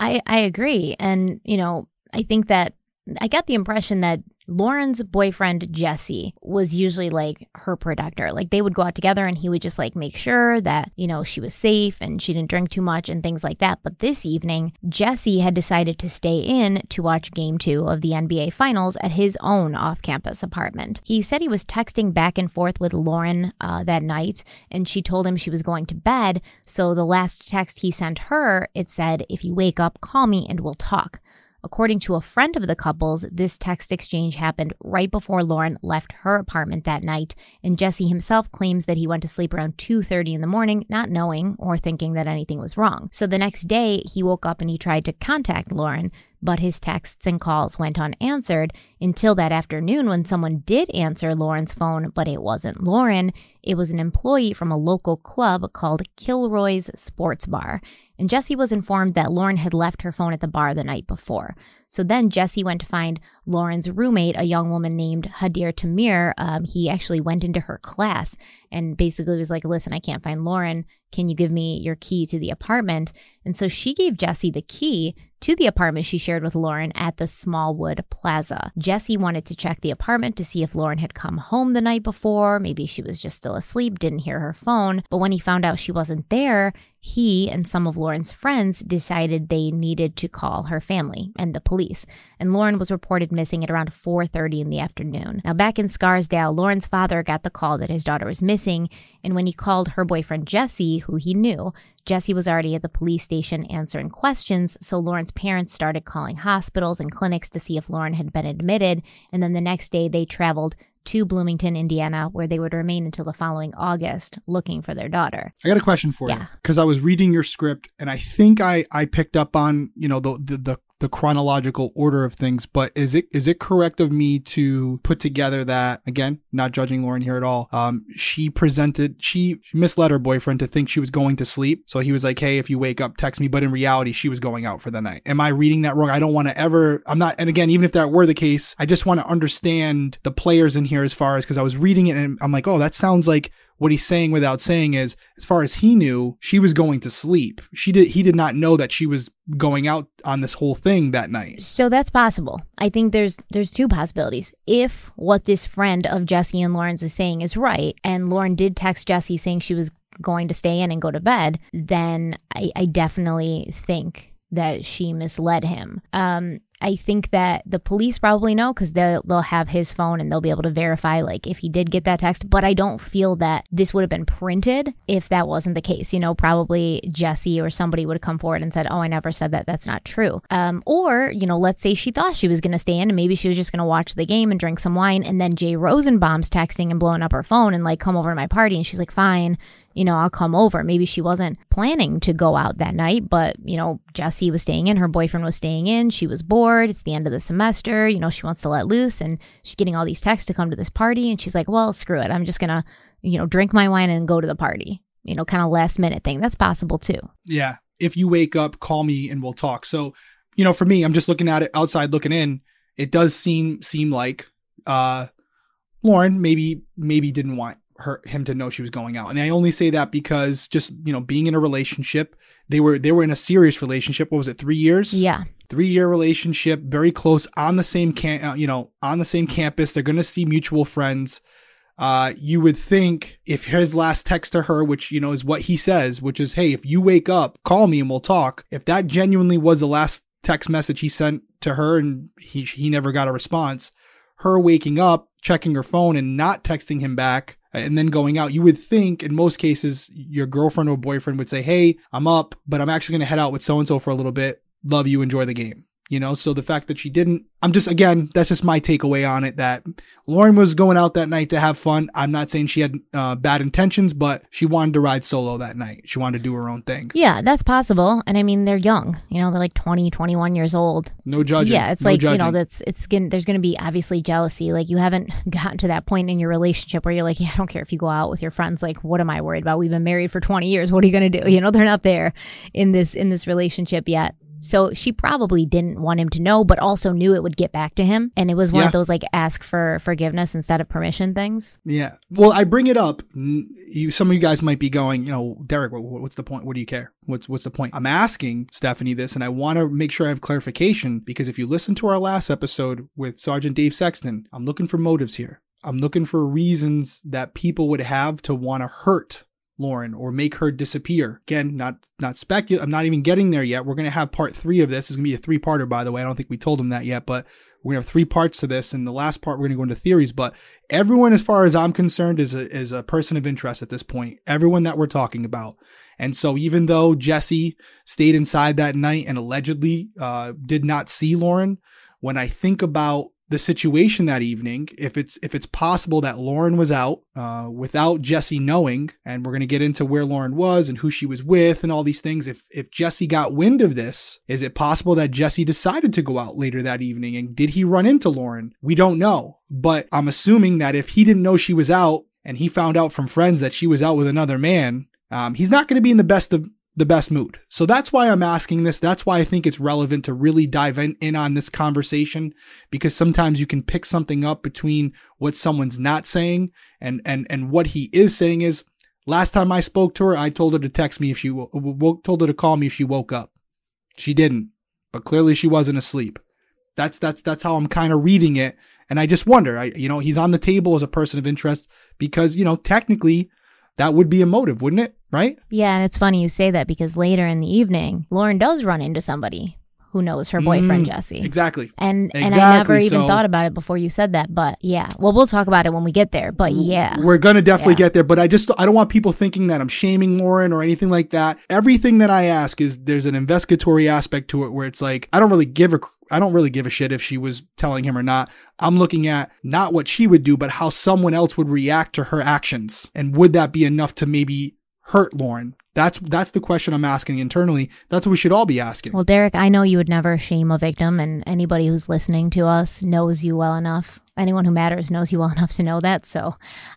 I I agree. And, you know, I think that I got the impression that Lauren's boyfriend Jesse was usually like her protector. Like they would go out together and he would just like make sure that, you know, she was safe and she didn't drink too much and things like that. But this evening, Jesse had decided to stay in to watch game 2 of the NBA finals at his own off-campus apartment. He said he was texting back and forth with Lauren uh, that night and she told him she was going to bed. So the last text he sent her, it said, "If you wake up, call me and we'll talk." According to a friend of the couple's, this text exchange happened right before Lauren left her apartment that night, and Jesse himself claims that he went to sleep around 2:30 in the morning, not knowing or thinking that anything was wrong. So the next day, he woke up and he tried to contact Lauren, but his texts and calls went unanswered until that afternoon when someone did answer Lauren's phone, but it wasn't Lauren. It was an employee from a local club called Kilroy's Sports Bar. And Jesse was informed that Lauren had left her phone at the bar the night before. So then Jesse went to find Lauren's roommate, a young woman named Hadir Tamir. Um, he actually went into her class and basically was like, Listen, I can't find Lauren. Can you give me your key to the apartment? And so she gave Jesse the key to the apartment she shared with Lauren at the Smallwood Plaza. Jesse wanted to check the apartment to see if Lauren had come home the night before. Maybe she was just still asleep, didn't hear her phone. But when he found out she wasn't there, he and some of Lauren's friends decided they needed to call her family and the police. And Lauren was reported missing at around 4:30 in the afternoon. Now back in Scarsdale, Lauren's father got the call that his daughter was missing, and when he called her boyfriend Jesse, who he knew, Jesse was already at the police station answering questions, so Lauren's parents started calling hospitals and clinics to see if Lauren had been admitted, and then the next day they traveled to Bloomington, Indiana, where they would remain until the following August looking for their daughter. I got a question for you because I was reading your script and I think I I picked up on you know the, the the the chronological order of things, but is it is it correct of me to put together that again, not judging Lauren here at all? Um, she presented she, she misled her boyfriend to think she was going to sleep, so he was like, "Hey, if you wake up, text me." But in reality, she was going out for the night. Am I reading that wrong? I don't want to ever. I'm not. And again, even if that were the case, I just want to understand the players in here as far as because I was reading it and I'm like, oh, that sounds like what he's saying without saying is as far as he knew she was going to sleep she did he did not know that she was going out on this whole thing that night So that's possible. I think there's there's two possibilities. If what this friend of Jesse and Lauren's is saying is right, and Lauren did text Jesse saying she was going to stay in and go to bed, then I, I definitely think that she misled him. Um, I think that the police probably know because they'll they'll have his phone and they'll be able to verify like if he did get that text. But I don't feel that this would have been printed if that wasn't the case. You know, probably Jesse or somebody would have come forward and said, "Oh, I never said that. That's not true." Um, or you know, let's say she thought she was going to stay in and maybe she was just going to watch the game and drink some wine, and then Jay Rosenbaum's texting and blowing up her phone and like come over to my party, and she's like, "Fine." You know, I'll come over. Maybe she wasn't planning to go out that night, but, you know, Jesse was staying in, her boyfriend was staying in, she was bored, it's the end of the semester, you know, she wants to let loose and she's getting all these texts to come to this party and she's like, "Well, screw it. I'm just going to, you know, drink my wine and go to the party." You know, kind of last minute thing. That's possible too. yeah if you wake up call me and we'll talk so you know for me i'm just looking at it outside looking in it does seem seem like uh lauren maybe maybe didn't want her him to know she was going out and i only say that because just you know being in a relationship they were they were in a serious relationship what was it three years Yeah. three year relationship, very close on the same camp, uh, you know, on the same campus. They're going to see mutual friends. Uh, you would think if his last text to her, which you know is what he says, which is, "Hey, if you wake up, call me and we'll talk." If that genuinely was the last text message he sent to her, and he he never got a response, her waking up, checking her phone, and not texting him back, and then going out, you would think in most cases your girlfriend or boyfriend would say, "Hey, I'm up, but I'm actually going to head out with so and so for a little bit. Love you, enjoy the game." You know, so the fact that she didn't, I'm just, again, that's just my takeaway on it that Lauren was going out that night to have fun. I'm not saying she had uh, bad intentions, but she wanted to ride solo that night. She wanted to do her own thing. Yeah, that's possible. And I mean, they're young. You know, they're like 20, 21 years old. No judging. Yeah, it's No like, you know, that's it's gonna there's gonna be obviously jealousy. Like you haven't gotten to that point in your relationship where you're like, yeah, I don't care if you go out with your friends. Like, what am I worried about? We've been married for 20 years. What are you gonna do? You know, they're not there in this in this relationship yet. So she probably didn't want him to know, but also knew it would get back to him. And it was one Yeah. of those like ask for forgiveness instead of permission things. Yeah. Well, I bring it up. You, some of you guys might be going, you know, Derek, what, what's the point? What do you care? What's what's the point? I'm asking Stephanie this, and I want to make sure I have clarification because if you listen to our last episode with Sergeant Dave Sexton, I'm looking for motives here. I'm looking for reasons that people would have to want to hurt Lauren or make her disappear. Again, not not specul. I'm not even getting there yet. We're gonna have part three of this. It's gonna be a three parter, by the way. I don't think we told him that yet, but we're gonna have three parts to this. And the last part, we're gonna go into theories. But everyone, as far as I'm concerned, is a is a person of interest at this point. Everyone that we're talking about. And so, even though Jesse stayed inside that night and allegedly uh, did not see Lauren, when I think about the situation that evening, if it's if it's possible that Lauren was out uh, without Jesse knowing, and we're gonna get into where Lauren was and who she was with and all these things. If if Jesse got wind of this, is it possible that Jesse decided to go out later that evening? And did he run into Lauren? We don't know, but I'm assuming that if he didn't know she was out and he found out from friends that she was out with another man, um, he's not going to be in the best of the best mood. So that's why I'm asking this. That's why I think it's relevant to really dive in, in on this conversation because sometimes you can pick something up between what someone's not saying and and and what he is saying is last time I spoke to her, I told her to text me if she wo- wo- told her to call me if she woke up. She didn't, but clearly she wasn't asleep. That's that's that's how I'm kind of reading it, and I just wonder. I you know he's on the table as a person of interest because you know technically that would be a motive, wouldn't it? Right? Yeah, and it's funny you say that because later in the evening, Lauren does run into somebody who knows her boyfriend Mm, Jesse. Exactly. And and I never even so- thought about it before you said that, but yeah. Well, we'll talk about it when we get there, but yeah. We're gonna definitely Yeah. get there, but I just I don't want people thinking that I'm shaming Lauren or anything like that. Everything that I ask is there's an investigatory aspect to it where it's like I don't really give a I don't really give a shit if she was telling him or not. I'm looking at not what she would do, but how someone else would react to her actions, and would that be enough to maybe hurt Lauren? That's that's the question I'm asking internally. That's what we should all be asking. Well, Derek, I know you would never shame a victim, and anybody who's listening to us knows you well enough. Anyone who matters knows you well enough to know that. So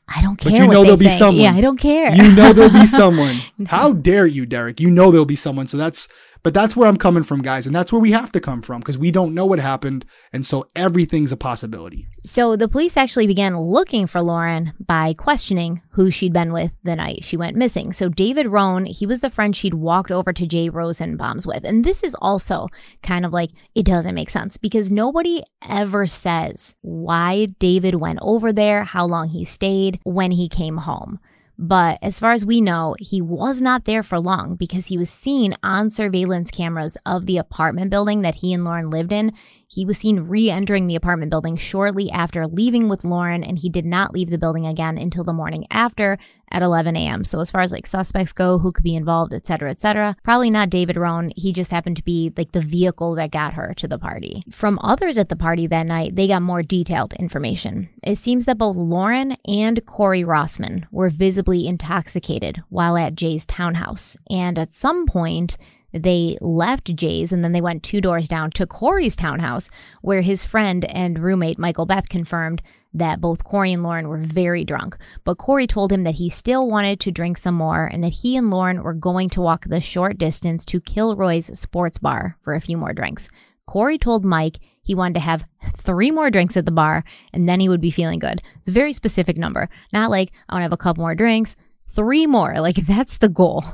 I don't care. But you know there'll be someone. Yeah, I don't care. you know there'll be someone. How dare you, Derek? You know there'll be someone. So that's but that's where I'm coming from, guys, and that's where we have to come from because we don't know what happened, and so everything's a possibility. So the police actually began looking for Lauren by questioning who she'd been with the night she went missing. So David Rohn, he was the friend she'd walked over to Jay Rosenbaum's with. And this is also kind of like it doesn't make sense because nobody ever says why David went over there, how long he stayed, when he came home. But as far as we know, he was not there for long because he was seen on surveillance cameras of the apartment building that he and Lauren lived in. He was seen re entering the apartment building shortly after leaving with Lauren, and he did not leave the building again until the morning after at 11 a.m. So, as far as like suspects go, who could be involved, et cetera, et cetera, probably not David Rohn. He just happened to be like the vehicle that got her to the party. From others at the party that night, they got more detailed information. It seems that both Lauren and Corey Rossman were visibly intoxicated while at Jay's townhouse. And at some point, they left Jay's and then they went two doors down to Corey's townhouse, where his friend and roommate Michael Beth confirmed that both Corey and Lauren were very drunk. But Corey told him that he still wanted to drink some more and that he and Lauren were going to walk the short distance to Kilroy's sports bar for a few more drinks. Corey told Mike he wanted to have three more drinks at the bar and then he would be feeling good. It's a very specific number. Not like, I want to have a couple more drinks, three more. Like that's the goal.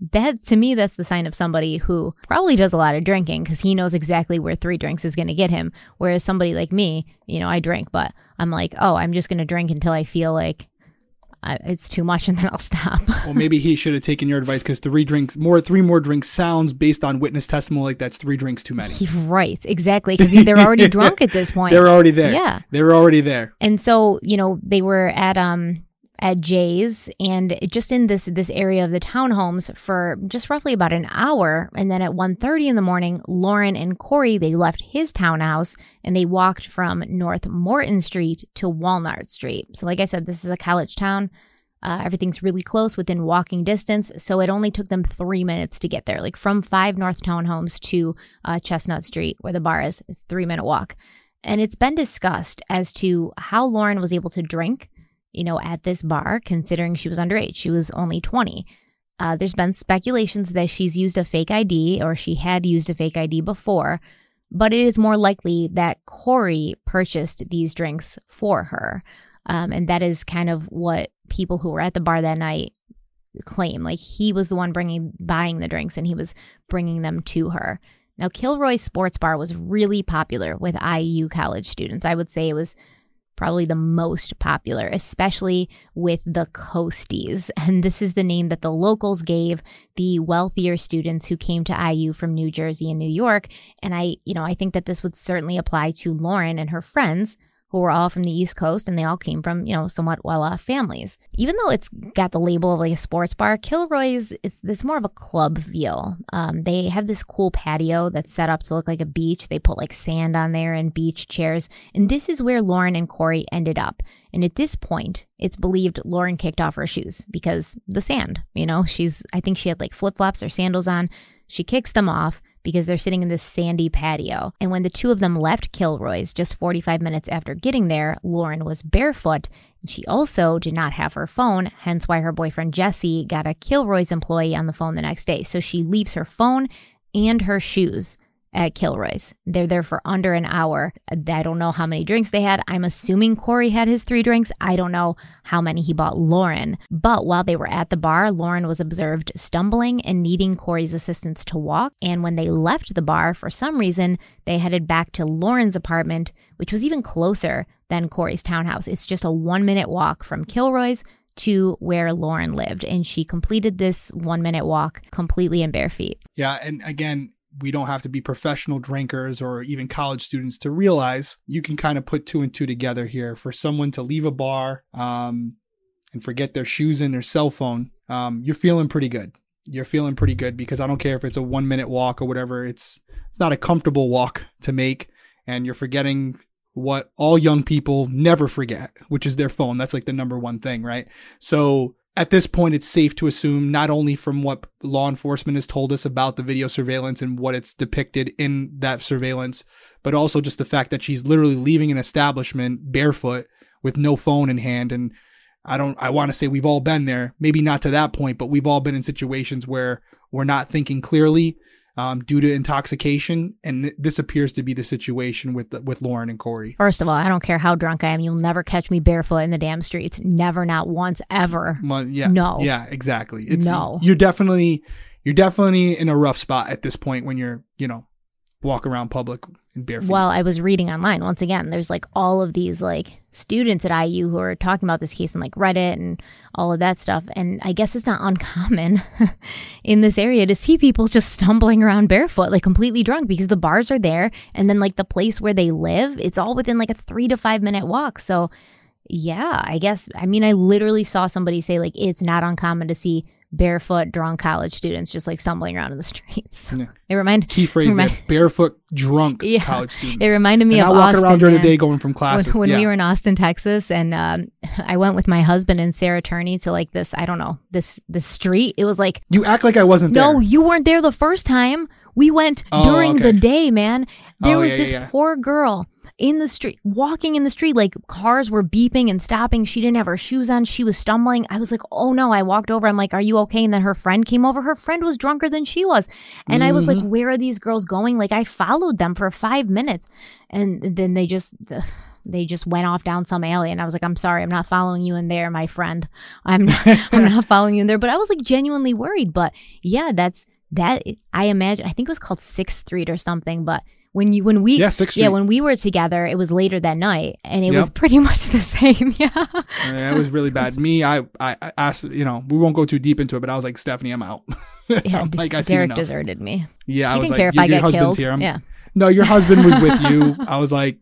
And that to me, that's the sign of somebody who probably does a lot of drinking because he knows exactly where three drinks is going to get him. Whereas somebody like me, you know, I drink, but I'm like, oh, I'm just going to drink until I feel like I, it's too much and then I'll stop. Well, maybe he should have taken your advice because three drinks, more three more drinks sounds based on witness testimony like that's three drinks too many. right, exactly. Because they're already drunk at this point. They're already there. Yeah. They're already there. And so, you know, they were at um at Jay's and just in this this area of the townhomes for just roughly about an hour and then at 1:30 in the morning Lauren and Corey they left his townhouse and they walked from North Morton Street to Walnut Street. So like I said this is a college town. Uh, everything's really close within walking distance, so it only took them three minutes to get there. Like from five North Townhomes to uh, Chestnut Street, where the bar is, it's three minute walk. And it's been discussed as to how Lauren was able to drink you know, at this bar, considering she was underage. She was only 20. Uh, there's been speculations that she's used a fake ID or she had used a fake ID before, but it is more likely that Corey purchased these drinks for her. Um, and that is kind of what people who were at the bar that night claim. Like he was the one bringing, buying the drinks and he was bringing them to her. Now, Kilroy Sports Bar was really popular with IU college students. I would say it was probably the most popular, especially with the Coasties. And this is the name that the locals gave the wealthier students who came to IU from New Jersey and New York. And I, you know, I think that this would certainly apply to Lauren and her friends who were all from the East Coast and they all came from, you know, somewhat well off families. Even though it's got the label of like a sports bar, Kilroy's, it's, it's more of a club feel. Um, they have this cool patio that's set up to look like a beach. They put like sand on there and beach chairs. And this is where Lauren and Corey ended up. And at this point, it's believed Lauren kicked off her shoes because the sand, you know, she's, I think she had like flip flops or sandals on. She kicks them off because they're sitting in this sandy patio. And when the two of them left Kilroy's just 45 minutes after getting there, Lauren was barefoot. And she also did not have her phone, hence why her boyfriend Jesse got a Kilroy's employee on the phone the next day. So she leaves her phone and her shoes at Kilroy's. They're there for under an hour. I don't know how many drinks they had. I'm assuming Corey had his three drinks. I don't know how many he bought Lauren. But while they were at the bar, Lauren was observed stumbling and needing Corey's assistance to walk. And when they left the bar, for some reason, they headed back to Lauren's apartment, which was even closer than Corey's townhouse. It's just a one minute walk from Kilroy's to where Lauren lived. And she completed this one minute walk completely in bare feet. Yeah. And again, we don't have to be professional drinkers or even college students to realize you can kind of put two and two together here for someone to leave a bar um, and forget their shoes and their cell phone. Um, you're feeling pretty good. You're feeling pretty good because I don't care if it's a one minute walk or whatever. It's it's not a comfortable walk to make, and you're forgetting what all young people never forget, which is their phone. That's like the number one thing, right? So at this point, it's safe to assume not only from what law enforcement has told us about the video surveillance and what it's depicted in that surveillance, but also just the fact that she's literally leaving an establishment barefoot with no phone in hand. And I don't, I want to say we've all been there, maybe not to that point, but we've all been in situations where we're not thinking clearly um, due to intoxication, and this appears to be the situation with with Lauren and Corey. First of all, I don't care how drunk I am. You'll never catch me barefoot in the damn streets. Never, not once, ever. Yeah, No. yeah, exactly. It's No. you're definitely you're definitely in a rough spot at this point when you're you know walk around public in bare feet. Well, I was reading online once again. There's like all of these like students at IU who are talking about this case and like Reddit and all of that stuff. And I guess it's not uncommon in this area to see people just stumbling around barefoot, like completely drunk because the bars are there. And then like the place where they live, it's all within like a three to five minute walk. So yeah, I guess, I mean, I literally saw somebody say like it's not uncommon to see barefoot drunk college students just like stumbling around in the streets. Yeah. They remind Key phrase remind- barefoot drunk Yeah. college students. It reminded me and of not walking around during the day going from class. when, when yeah. we were in Austin, Texas, and um, I went with my husband and Sarah Turney to like this, I don't know, this this street. It was like, you act like I wasn't there. no, there. you weren't there the first time. We went Oh, during okay. the day, man. There Oh, was this poor girl in the street, walking in the street, like cars were beeping and stopping. She didn't have her shoes on. She was stumbling. I was like, oh no. I walked over. I'm like, are you okay? And then her friend came over. Her friend was drunker than she was. And I was like, Mm-hmm. where are these girls going? Like, I followed them for five minutes. And then they just. they just went off down some alley and I was like, I'm sorry, I'm not following you in there, my friend. I'm not, I'm not following you in there. But I was like genuinely worried. But yeah, that's that I imagine I think it was called Sixth Street or something, but when you when we Yeah, Sixth yeah Street. when we were together it was later that night and it was pretty much the same yeah Yeah, it was really bad. Me, I, I, I asked, you know, we won't go too deep into it, but I was like, Stephanie, I'm out. yeah I'm like, I see Derek enough. deserted me Yeah, I he was didn't like, care if your, I your got husband's killed here. I'm, yeah No, your husband was with you. I was like,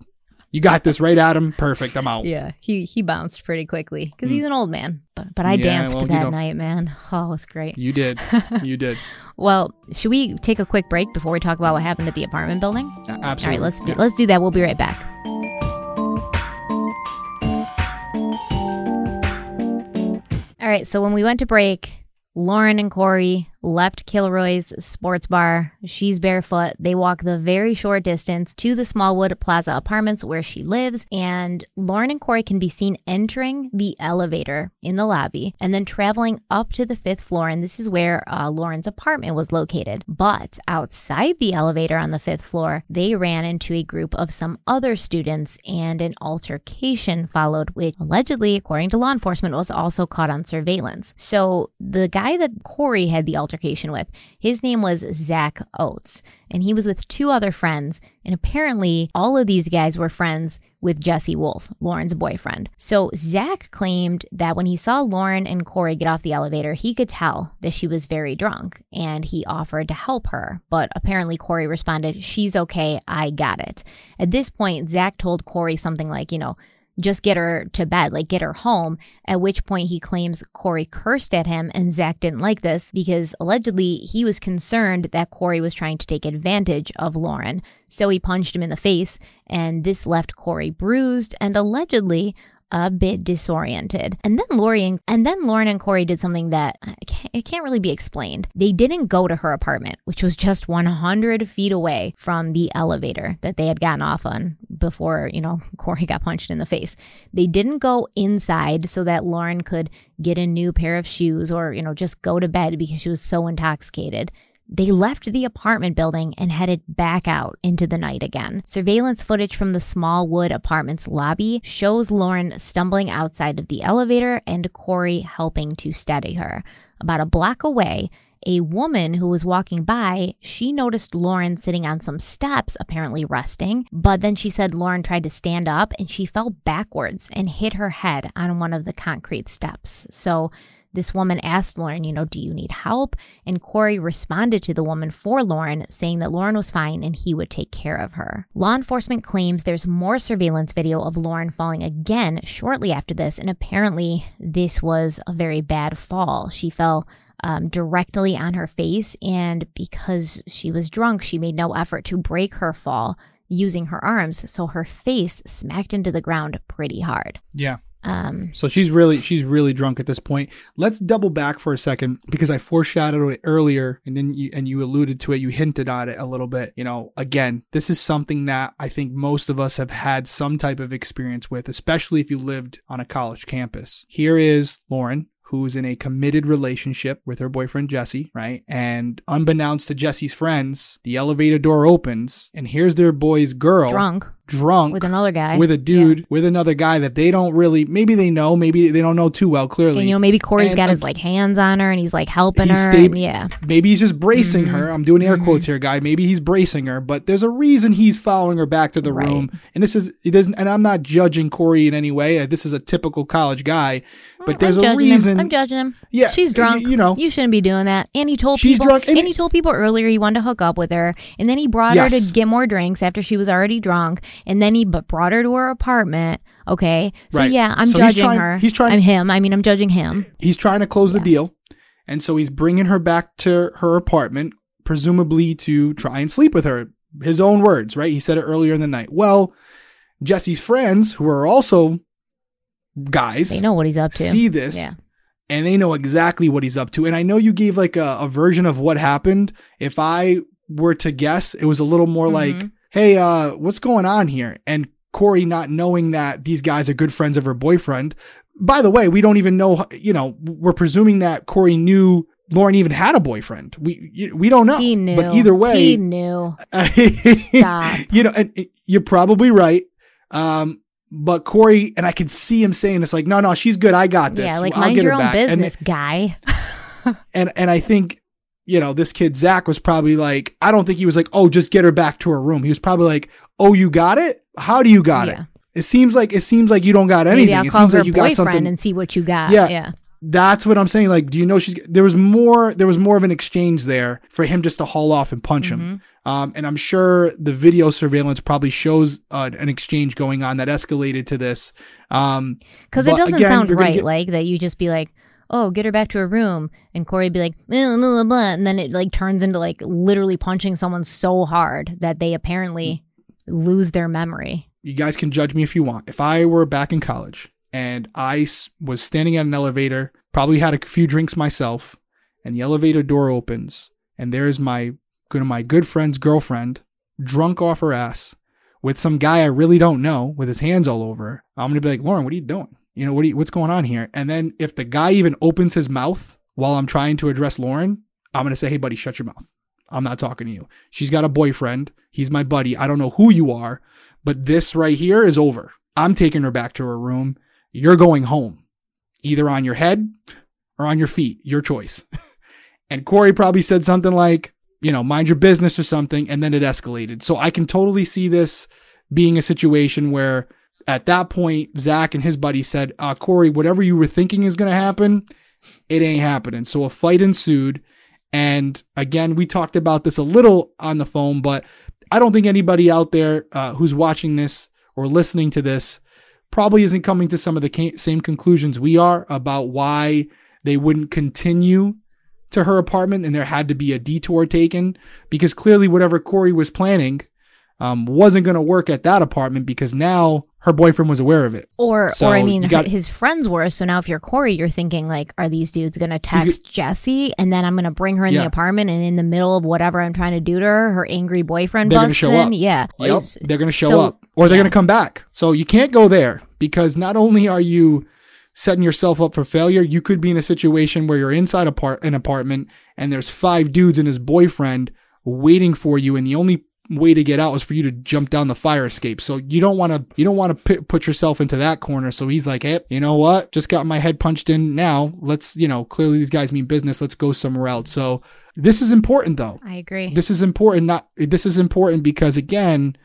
you got this right Adam? Perfect. I'm out. yeah he he bounced pretty quickly because he's an old man but but I Hmm. Yeah, danced well, you that night man oh it was great You did. You did. Well should we take a quick break before we talk about what happened at the apartment building? All Absolutely. right let's do let's do that. We'll be right back. All right, so when we went to break, Lauren and Corey left Kilroy's sports bar. She's barefoot. They walk the very short distance to the Smallwood Plaza apartments where she lives. And Lauren and Corey can be seen entering the elevator in the lobby and then traveling up to the fifth floor. And this is where uh, Lauren's apartment was located. But outside the elevator on the fifth floor, they ran into a group of some other students and an altercation followed, which allegedly, according to law enforcement, was also caught on surveillance. So the guy that Corey had the altercation with, his name was Zach Oates, and he was with two other friends. And apparently, all of these guys were friends with Jesse Wolff, Lauren's boyfriend. So Zach claimed that when he saw Lauren and Corey get off the elevator, he could tell that she was very drunk and he offered to help her. But apparently, Corey responded, She's okay, I got it. At this point, Zach told Corey something like, you know, just get her to bed, like get her home. At which point he claims Corey cursed at him, and Zach didn't like this because allegedly he was concerned that Corey was trying to take advantage of Lauren. So he punched him in the face, and this left Corey bruised and allegedly a bit disoriented. And then Lori and, and then Lauren and Corey did something that can't, it can't really be explained. They didn't go to her apartment, which was just 100 feet away from the elevator that they had gotten off on before, you know, Corey got punched in the face. They didn't go inside so that Lauren could get a new pair of shoes or, you know, just go to bed because she was so intoxicated. They left the apartment building and headed back out into the night again. Surveillance footage from the Smallwood apartment's lobby shows Lauren stumbling outside of the elevator and Corey helping to steady her. About a block away, a woman who was walking by, she noticed Lauren sitting on some steps, apparently resting. But then she said Lauren tried to stand up and she fell backwards and hit her head on one of the concrete steps. So this woman asked Lauren, you know, do you need help? And Corey responded to the woman for Lauren, saying that Lauren was fine and he would take care of her. Law enforcement claims there's more surveillance video of Lauren falling again shortly after this, and apparently this was a very bad fall. She fell um, directly on her face, and because she was drunk, she made no effort to break her fall using her arms, so her face smacked into the ground pretty hard. Yeah. Um, So she's really she's really drunk at this point. Let's double back for a second because I foreshadowed it earlier and then you and you alluded to it, you hinted at it a little bit. You know, again, this is something that I think most of us have had some type of experience with, especially if you lived on a college campus. Here is Lauren who's in a committed relationship with her boyfriend Jesse, right? And unbeknownst to Jesse's friends, the elevator door opens and here's their boy's girl drunk drunk with another guy. with a dude with another guy that they don't really maybe they know maybe they don't know too well clearly And, you know, maybe Corey's And, got his uh, like hands on her and he's like helping He's her. sta- and yeah. maybe he's just bracing Mm-hmm. her i'm doing air quotes here guy maybe he's bracing her but there's a reason he's following her back to the Right. room and this is it doesn't and i'm not judging corey in any way this is a typical college guy but there's I'm a reason Him. I'm judging him. Yeah, she's drunk. you know. you shouldn't be doing that. And he told She's people. drunk, and and, it- he told people earlier he wanted to hook up with her, and then he brought her to get more drinks after she was already drunk, and then he b- brought her to her apartment. Okay, so Right. yeah, I'm So he's judging trying- her. he's trying- I'm him. I mean, I'm judging him. he's trying to close the deal and so he's bringing her back to her apartment presumably to try and sleep with her his own words right he said it earlier in the night well jesse's friends who are also guys They know what he's up to. see this Yeah. and they know exactly what he's up to and i know you gave like a, a version of what happened if i were to guess it was a little more like Mhm. Hey uh what's going on here and corey not knowing that these guys are good friends of her boyfriend by the way we don't even know you know we're presuming that corey knew lauren even had a boyfriend we we don't know He knew. but either way he knew. Stop. you know, and and you're probably right. Um, but Corey and I could see him saying it's like, no, no, she's good. I got this. Yeah, like I'll mind get your her own back. And- business, guy. And, and I think, you know, this kid Zach was probably like, I don't think he was like, oh, just get her back to her room. He was probably like, oh, you got it. How do you got Yeah. it? It seems like it seems like you don't got anything. Maybe I'll it call seems her like you got boyfriend something. and see what you got. Yeah. yeah. That's what I'm saying. Like, do you know she's there was more there was more of an exchange there for him just to haul off and punch him. Mm-hmm. Um, and I'm sure the video surveillance probably shows uh, an exchange going on that escalated to this. Um, Because it doesn't again, sound right, get- like that you just be like, oh, get her back to her room. And Corey'd be like, blah, blah, blah, and then it like turns into like literally punching someone so hard that they apparently lose their memory. you guys can judge me if you want. If I were back in college and I was standing at an elevator, probably had a few drinks myself, and the elevator door opens, and there's my good my good friend's girlfriend, drunk off her ass, with some guy I really don't know, with his hands all over. her, I'm gonna be like, Lauren, what are you doing? You know what? You, what's going on here? And then if the guy even opens his mouth while I'm trying to address Lauren, I'm gonna say, Hey, buddy, shut your mouth. I'm not talking to you. She's got a boyfriend. He's my buddy. I don't know who you are, but this right here is over. I'm taking her back to her room. You're going home, either on your head or on your feet, your choice. and Corey probably said something like, you know, mind your business or something. And then it escalated. So I can totally see this being a situation where at that point, Zach and his buddy said, uh, Corey, whatever you were thinking is going to happen, it ain't happening. So a fight ensued. And again, we talked about this a little on the phone, but I don't think anybody out there uh, who's watching this or listening to this probably isn't coming to some of the same conclusions we are about why they wouldn't continue to her apartment and there had to be a detour taken because clearly whatever Corey was planning um, wasn't going to work at that apartment because now her boyfriend was aware of it. Or, So or I mean, got- his friends were. So now, if you're Corey, you're thinking like, are these dudes gonna text Jesse, and then I'm gonna bring her in Yeah. the apartment, and in the middle of whatever I'm trying to do to her, her angry boyfriend They're gonna show in. up. Yeah, Yep, they're going to show so- up or they're yeah. going to come back. So you can't go there because not only are you setting yourself up for failure, you could be in a situation where you're inside a part, an apartment and there's five dudes and his boyfriend waiting for you and the only way to get out is for you to jump down the fire escape. So you don't want to you don't want to put yourself into that corner. So he's like, "Hey, you know what? Just got my head punched in now. Let's, you know, clearly these guys mean business. Let's go somewhere else." So this is important though. I agree. This is important. Not this is important because again,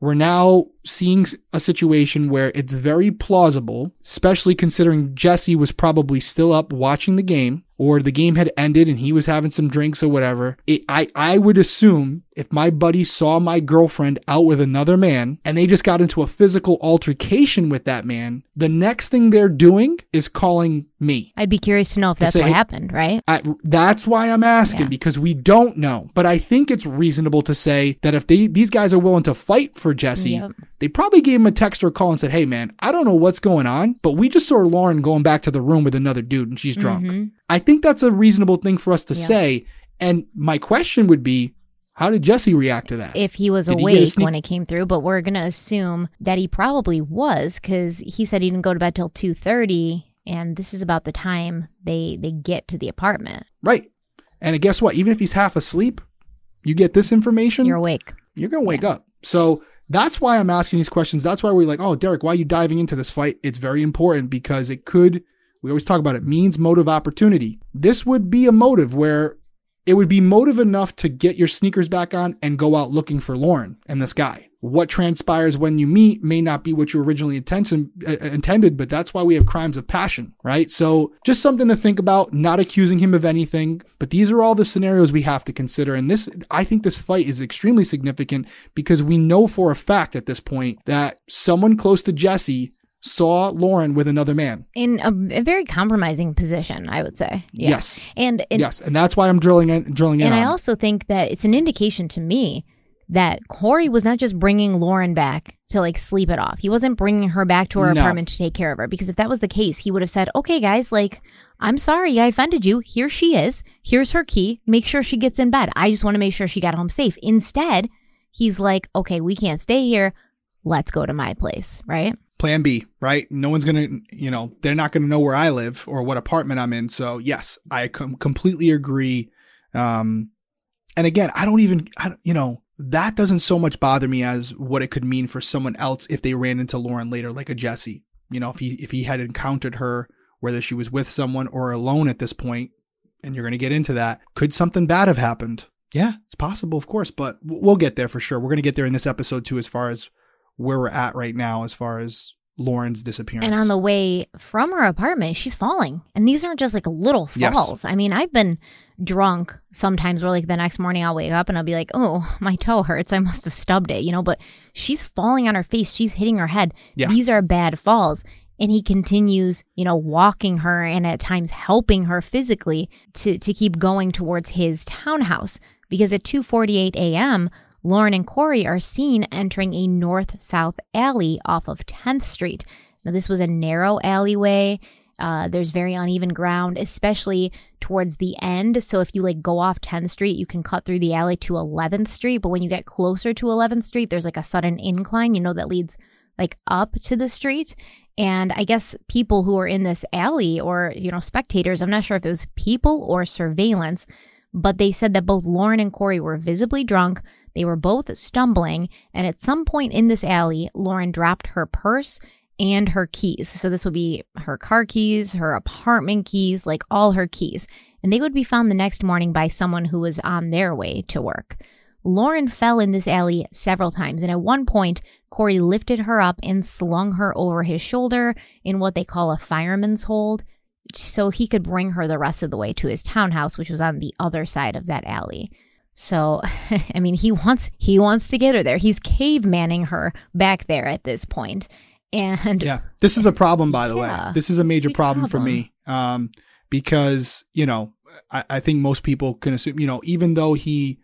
we're now seeing a situation where it's very plausible, especially considering Jesse was probably still up watching the game, or the game had ended and he was having some drinks or whatever. It, I I would assume if my buddy saw my girlfriend out with another man and they just got into a physical altercation with that man, the next thing they're doing is calling me. I'd be curious to know if that's say, what happened, right? I, that's why I'm asking Yeah. because we don't know. But I think it's reasonable to say that if they these guys are willing to fight for Jesse, Yep. they probably gave him a text or a call and said, Hey man, I don't know what's going on, but we just saw Lauren going back to the room with another dude and she's drunk. Mhm. I think that's a reasonable thing for us to Yeah. say. And my question would be, how did Jesse react to that? if he was Did he awake sneak- when it came through, but we're gonna assume that he probably was because he said he didn't go to bed till two thirty, and this is about the time they they get to the apartment. right. And guess what? Even if he's half asleep, you get this information, You're awake. you're going to wake up. So that's why I'm asking these questions. That's why we're like, oh, Derek, why are you diving into this fight? It's very important because it could, we always talk about it, means motive opportunity. This would be a motive where it would be motive enough to get your sneakers back on and go out looking for Lauren and this guy. What transpires when you meet may not be what you originally intention, uh, intended, but that's why we have crimes of passion, right? So just something to think about, not accusing him of anything, but these are all the scenarios we have to consider. And this, I think this fight is extremely significant because we know for a fact at this point that someone close to Jesse saw Lauren with another man. In a, a very compromising position, I would say. Yeah. Yes. And, and yes. And that's why I'm drilling in, drilling in And I it. also think that it's an indication to me that Corey was not just bringing Lauren back to like sleep it off. He wasn't bringing her back to her No. apartment to take care of her because if that was the case, he would have said, "Okay, guys, like I'm sorry I offended you. Here she is. Here's her key. Make sure she gets in bed. I just want to make sure she got home safe." Instead, he's like, "Okay, we can't stay here. Let's go to my place." Right? Plan B, right? No one's going to, you know, they're not going to know where I live or what apartment I'm in. So, yes, I com- completely agree. Um, and again, I don't even, I, you know, that doesn't so much bother me as what it could mean for someone else if they ran into Lauren later, like a Jesse. You know, if he if he had encountered her, whether she was with someone or alone at this point, and you're going to get into that, could something bad have happened? Yeah, it's possible, of course, but we'll get there for sure. We're going to get there in this episode too, as far as where we're at right now, as far as Lauren's disappearance. And on the way from her apartment, she's falling. And these aren't just like little Yes. falls. I mean, I've been drunk sometimes where like the next morning I'll wake up and I'll be like, oh, my toe hurts. I must have stubbed it, you know, but she's falling on her face. She's hitting her head. Yeah. These are bad falls. And he continues, you know, walking her and at times helping her physically to, to keep going towards his townhouse. Because at 2:48 a.m., Lauren and Corey are seen entering a north south alley off of 10th Street. Now, this was a narrow alleyway. Uh, there's very uneven ground, especially towards the end. So, if you like go off 10th Street, you can cut through the alley to 11th Street. But when you get closer to 11th Street, there's like a sudden incline, you know, that leads like up to the street. And I guess people who are in this alley or, you know, spectators, I'm not sure if it was people or surveillance, but they said that both Lauren and Corey were visibly drunk. They were both stumbling, and at some point in this alley, Lauren dropped her purse and her keys. So this would be her car keys, her apartment keys, like all her keys. And they would be found the next morning by someone who was on their way to work. Lauren fell in this alley several times, and at one point, Corey lifted her up and slung her over his shoulder in what they call a fireman's hold, so he could bring her the rest of the way to his townhouse, which was on the other side of that alley. So, I mean, he wants he wants to get her there. He's cavemanning her back there at this point. and Yeah, this is a problem, by the Yeah, way. This is a major huge problem, for me, um, because you know, I, I think most people can assume, you know, even though he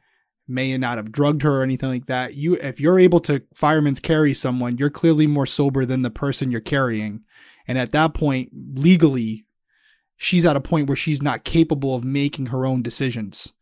may not have drugged her or anything like that, you if you're able to fireman's carry someone, you're clearly more sober than the person you're carrying, and at that point, legally, she's at a point where she's not capable of making her own decisions,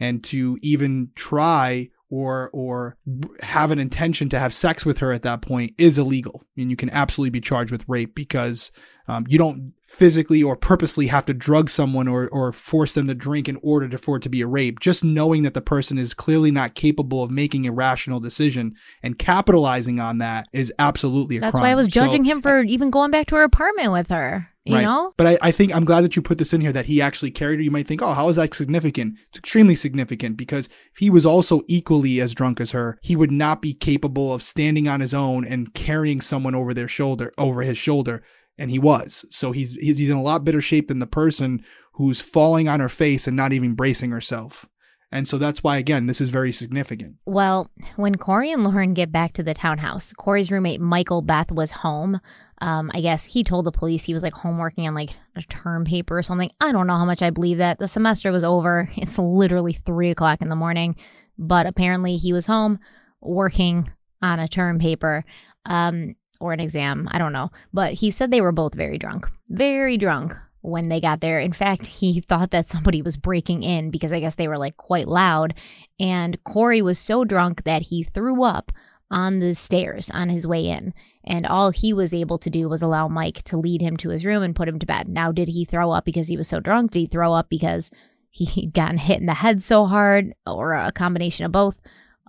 and to even try or or have an intention to have sex with her at that point is illegal. And you can absolutely be charged with rape because um, you don't physically or purposely have to drug someone or, or force them to drink in order to, for it to be a rape. Just knowing that the person is clearly not capable of making a rational decision and capitalizing on that is absolutely a that's crime why I was So- judging him for even going back to her apartment with her. You Right. know, But I, I think I'm glad that you put this in here that he actually carried her. You might think, oh, how is that significant? It's extremely significant because if he was also equally as drunk as her, he would not be capable of standing on his own and carrying someone over their shoulder, over his shoulder. And he was. So he's he's he's in a lot better shape than the person who's falling on her face and not even bracing herself. And so that's why, again, this is very significant. Well, when Corey and Lauren get back to the townhouse, Corey's roommate Michael Beth was home. Um, I guess he told the police he was like home working on like a term paper or something. I don't know how much I believe that. The semester was over. It's literally three o'clock in the morning, but apparently he was home working on a term paper. um, or an exam. I don't know. But he said they were both very drunk, very drunk when they got there. In fact, he thought that somebody was breaking in because I guess they were like quite loud. And Corey was so drunk that he threw up on the stairs on his way in. And all he was able to do was allow Mike to lead him to his room and put him to bed. Now, did he throw up because he was so drunk? Did he throw up because he'd gotten hit in the head so hard or a combination of both?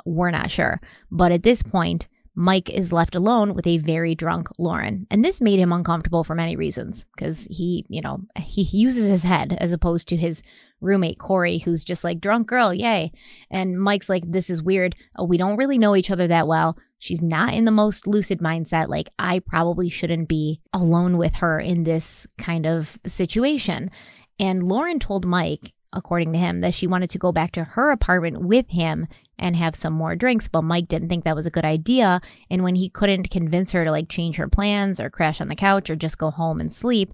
We're not sure. But at this point, Mike is left alone with a very drunk Lauren. And this made him uncomfortable for many reasons because he, you know, he uses his head as opposed to his roommate, Corey, who's just like, drunk girl, yay. And Mike's like, this is weird. Oh, we don't really know each other that well. She's not in the most lucid mindset. Like, I probably shouldn't be alone with her in this kind of situation. And Lauren told Mike, according to him, that she wanted to go back to her apartment with him and have some more drinks, but Mike didn't think that was a good idea. And when he couldn't convince her to like change her plans or crash on the couch or just go home and sleep,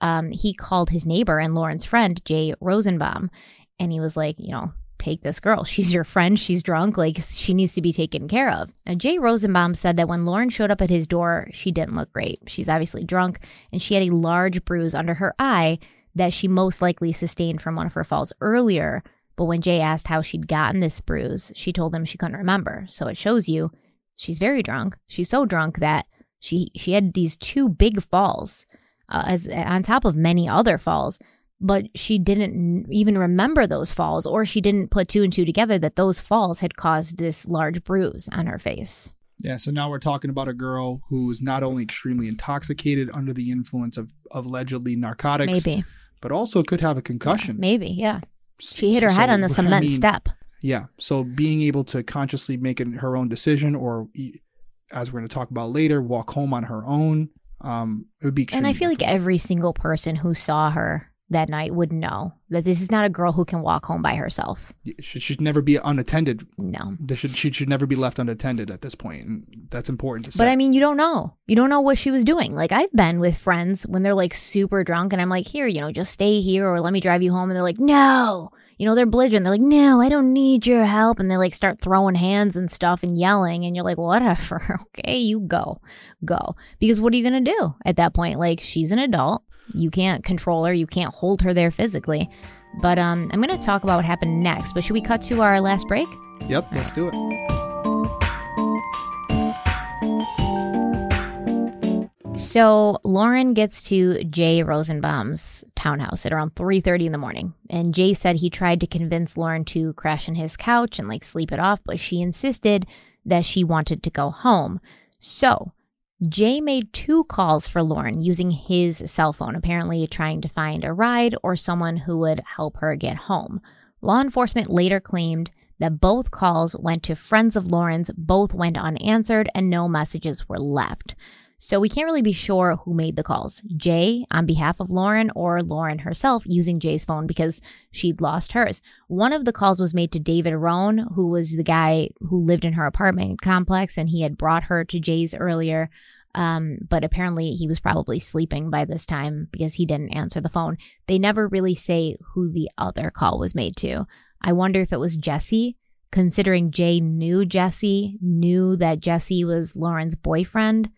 um, he called his neighbor and Lauren's friend, Jay Rosenbaum, and he was like, you know, take this girl. She's your friend. She's drunk. Like, she needs to be taken care of. Now, Jay Rosenbaum said that when Lauren showed up at his door, she didn't look great. She's obviously drunk, and she had a large bruise under her eye that she most likely sustained from one of her falls earlier. But when Jay asked how she'd gotten this bruise, she told him she couldn't remember. So it shows you she's very drunk. She's so drunk that she she had these two big falls uh, as on top of many other falls but she didn't even remember those falls or she didn't put two and two together that those falls had caused this large bruise on her face Yeah, so now we're talking about a girl who is not only extremely intoxicated under the influence of, of allegedly narcotics, maybe but also could have a concussion. maybe yeah she hit her head on the I cement mean, step Yeah, so being able to consciously make it her own decision, or as we're going to talk about later, walk home on her own, um, it would be. and i feel like every single person who saw her that night would know that this is not a girl who can walk home by herself she should never be unattended. no There should she should never be left unattended at this point. and that's important to say. But I mean, you don't know. You don't know what she was doing. Like I've been with friends when they're like super drunk, and I'm like, here, you know, just stay here or let me drive you home, and they're like, no. You know, they're belligerent. They're like, no, I don't need your help, and they like start throwing hands and stuff and yelling, and you're like, whatever, okay, you go, go, because what are you gonna do at that point? Like she's an adult. You can't control her. You can't hold her there physically. But um, I'm gonna talk about what happened next. But should we cut to our last break? yep, let's do it. So Lauren gets to Jay Rosenbaum's townhouse at around 3:30 in the morning. And Jay said he tried to convince Lauren to crash in his couch and like sleep it off, but she insisted that she wanted to go home. So Jay made two calls for Lauren using his cell phone, apparently trying to find a ride or someone who would help her get home. Law enforcement later claimed that both calls went to friends of Lauren's, both went unanswered, and no messages were left. So we can't really be sure who made the calls Jay on behalf of Lauren or Lauren herself using Jay's phone because she'd lost hers. One of the calls was made to David Rohn, who was the guy who lived in her apartment complex and he had brought her to Jay's earlier. Um, but apparently he was probably sleeping by this time because he didn't answer the phone. They never really say who the other call was made to. I wonder if it was Jesse, considering Jay knew Jesse, knew that Jesse was Lauren's boyfriend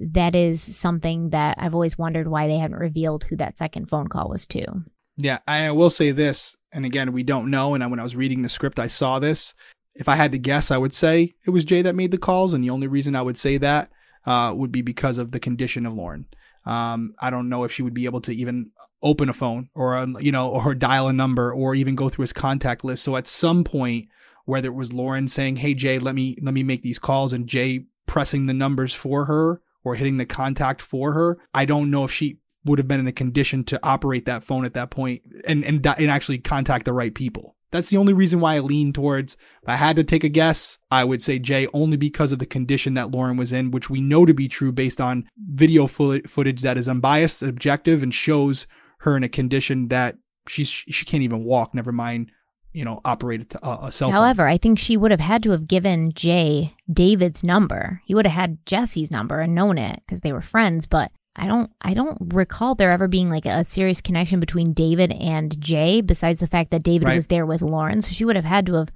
that is something that I've always wondered why they haven't revealed who that second phone call was to. Yeah, I will say this, and again, we don't know. And when I was reading the script, I saw this. If I had to guess, I would say it was Jay that made the calls, and the only reason I would say that uh, would be because of the condition of Lauren. Um, I don't know if she would be able to even open a phone or um, you know or dial a number or even go through his contact list. So at some point, whether it was Lauren saying, "Hey Jay, let me let me make these calls," and Jay pressing the numbers for her or hitting the contact for her, I don't know if she would have been in a condition to operate that phone at that point and and, and actually contact the right people. That's the only reason why I lean towards. If I had to take a guess, I would say Jay only because of the condition that Lauren was in, which we know to be true based on video footage that is unbiased, objective, and shows her in a condition that she's she can't even walk. Never mind, you know, operate uh, a cell phone. However, I think she would have had to have given Jay David's number. He would have had Jesse's number and known it because they were friends, but I don't I don't recall there ever being like a serious connection between David and Jay besides the fact that David Right. was there with Lauren. So she would have had to have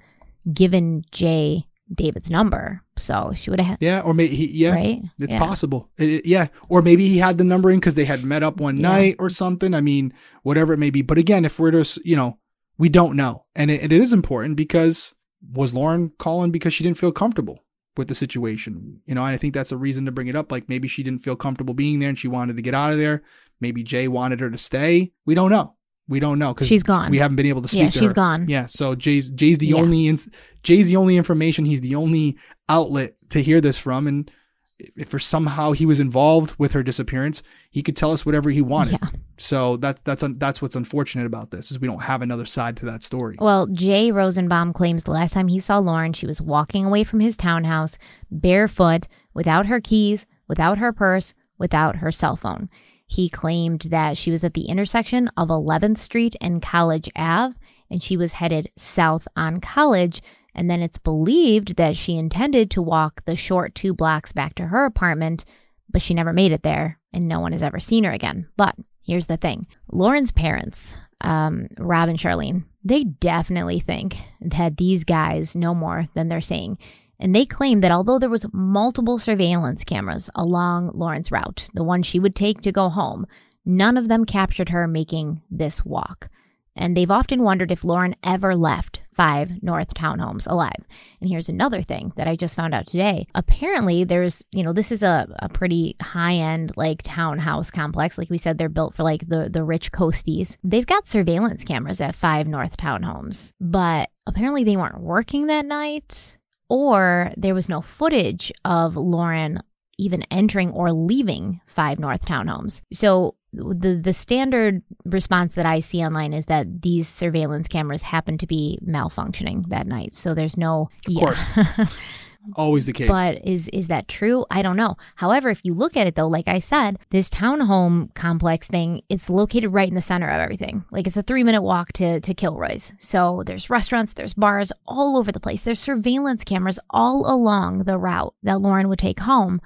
given Jay David's number. So she would have, Yeah, or maybe he, yeah, right? it's yeah. possible. It- it- yeah, or maybe he had the numbering because they had met up one Yeah. night or something. I mean, whatever it may be. But again, if we're just, you know, we don't know, and it, it is important because was Lauren calling because she didn't feel comfortable with the situation? You know, and I think that's a reason to bring it up. Like maybe she didn't feel comfortable being there and she wanted to get out of there. Maybe Jay wanted her to stay. We don't know. We don't know because She's gone. We haven't been able to speak Yeah, to she's her. gone. Yeah, so Jay's Jay's the Yeah. only ins- Jay's the only information. He's the only outlet to hear this from, and if, for somehow he was involved with her disappearance, he could tell us whatever he wanted. Yeah. So that's that's un- that's what's unfortunate about this is we don't have another side to that story. Well, Jay Rosenbaum claims the last time he saw Lauren, she was walking away from his townhouse barefoot, without her keys, without her purse, without her cell phone. He claimed that she was at the intersection of 11th Street and College Ave, and she was headed south on College. And then it's believed that she intended to walk the short two blocks back to her apartment, but she never made it there, and no one has ever seen her again. But here's the thing Lauren's parents, um, Rob and Charlene, they definitely think that these guys know more than they're saying. And they claim that although there was multiple surveillance cameras along Lauren's route, the one she would take to go home, none of them captured her making this walk. And they've often wondered if Lauren ever left five North townhomes alive. And here's another thing that I just found out today. Apparently, there's, you know, this is a, a pretty high end, like, townhouse complex. Like we said, they're built for like the, the rich coasties. They've got surveillance cameras at five North townhomes, but apparently they weren't working that night, or there was no footage of Lauren even entering or leaving five North townhomes. So the the standard response that I see online is that these surveillance cameras happen to be malfunctioning that night. So there's no Of course. Always the case. but is is that true? I don't know. However, if you look at it though, like I said, this townhome complex thing, it's located right in the center of everything. Like it's a three minute walk to to Kilroy's. So there's restaurants, there's bars all over the place. There's surveillance cameras all along the route that Lauren would take home,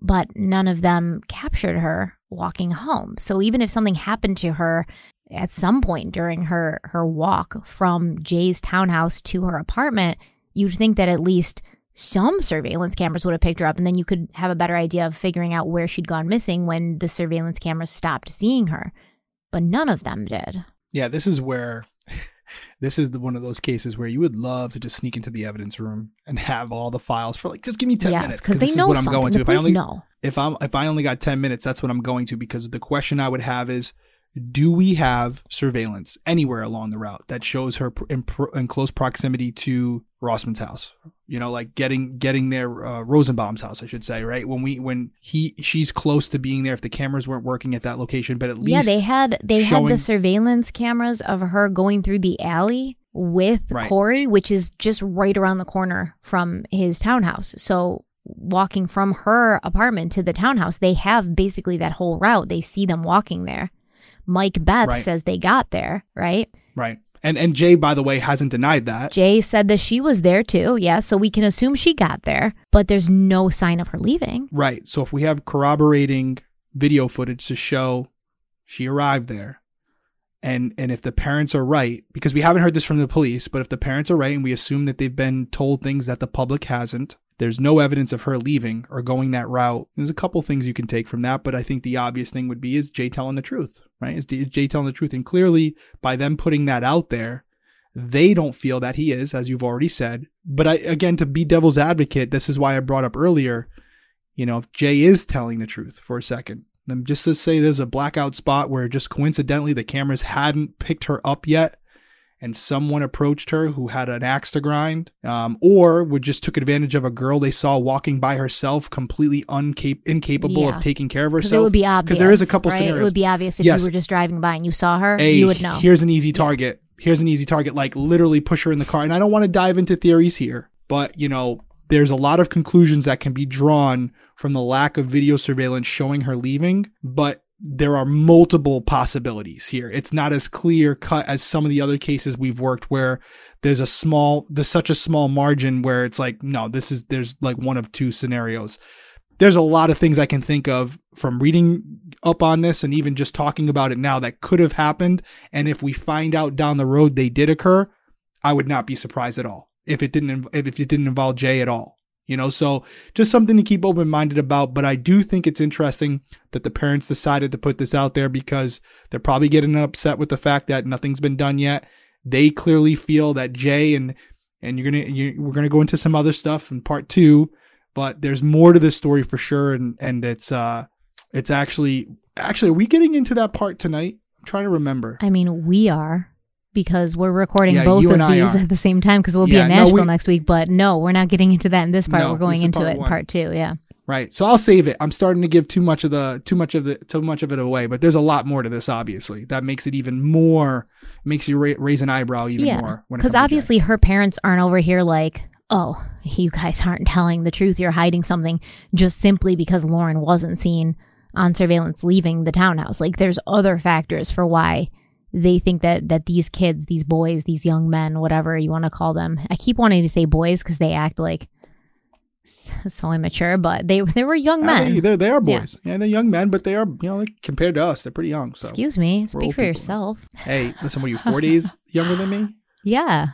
but none of them captured her walking home. So even if something happened to her at some point during her her walk from Jay's townhouse to her apartment, you'd think that at least some surveillance cameras would have picked her up and then you could have a better idea of figuring out where she'd gone missing when the surveillance cameras stopped seeing her. But none of them did. yeah, this is where this is the, one of those cases where you would love to just sneak into the evidence room and have all the files for like just give me 10 yes, minutes because this they is know what I'm going to. If I only know. if I'm if I only got 10 minutes, that's what I'm going to because the question I would have is do we have surveillance anywhere along the route that shows her in, pr- in close proximity to Rossman's house? You know, like getting getting there uh, Rosenbaum's house, I should say, right? When we when he she's close to being there if the cameras weren't working at that location, but at least Yeah, they had they had the surveillance cameras of her going through the alley with Right. Corey, which is just right around the corner from his townhouse. So walking from her apartment to the townhouse, they have basically that whole route. They see them walking there. Mike Beth Right. says they got there, right? right. And and Jay, by the way, hasn't denied that. Jay said that she was there too. Yeah, so we can assume she got there, but there's no sign of her leaving. Right. So if we have corroborating video footage to show she arrived there, and and if the parents are right, because we haven't heard this from the police, but if the parents are right and we assume that they've been told things that the public hasn't, there's no evidence of her leaving or going that route. There's a couple things you can take from that, but I think the obvious thing would be is Jay telling the truth, right? Is Jay telling the truth? And clearly, by them putting that out there, they don't feel that he is, as you've already said. But I, again, to be devil's advocate, this is why I brought up earlier, you know, if Jay is telling the truth for a second, then just to say there's a blackout spot where just coincidentally the cameras hadn't picked her up yet and someone approached her who had an axe to grind, um, or would just took advantage of a girl they saw walking by herself, completely uncap- incapable Yeah. of taking care of herself. it would be obvious. there is a couple right? scenarios. It would be obvious if Yes. you were just driving by and you saw her, Hey, you would know. Here's an easy target. Here's an easy target. Like literally push her in the car. And I don't want to dive into theories here, but you know, there's a lot of conclusions that can be drawn from the lack of video surveillance showing her leaving, but there are multiple possibilities here. It's not as clear cut as some of the other cases we've worked where there's a small, there's such a small margin where it's like, no, this is, there's like one of two scenarios there's a lot of things I can think of from reading up on this and even just talking about it now that could have happened. And if we find out down the road they did occur, I would not be surprised at all. if it didn't if it didn't involve Jay at all. You know, so just something to keep open minded about. But I do think it's interesting that the parents decided to put this out there because they're probably getting upset with the fact that nothing's been done yet. They clearly feel that Jay and and you're gonna you, we're gonna go into some other stuff in part two, but there's more to this story for sure, and and it's uh it's actually actually are we getting into that part tonight? I'm trying to remember. I mean, we are because we're recording Yeah, both of these are. at the same time because we'll Yeah, be no, in we- Nashville next week. But no, we're not getting into that in this part. No, we're going into part it in one. part two. Yeah. Right. So I'll save it. I'm starting to give too much of the too much of the too much of it away, but there's a lot more to this. Obviously, that makes it even more makes you ra- raise an eyebrow even yeah. more. when Because comes to Jay. obviously her parents aren't over here like, oh, you guys aren't telling the truth. You're hiding something just simply because Lauren wasn't seen on surveillance leaving the townhouse. Like there's other factors for why they think that that these kids, these boys, these young men, whatever you want to call them. I keep wanting to say boys because they act like so immature, but they they were young Yeah, men. they, they're, they are boys. Yeah. they're young men, but they are you know like, compared to us, they're pretty young. So Excuse me, we're speak for yourself. hey, listen, are you four days younger than me? Yeah,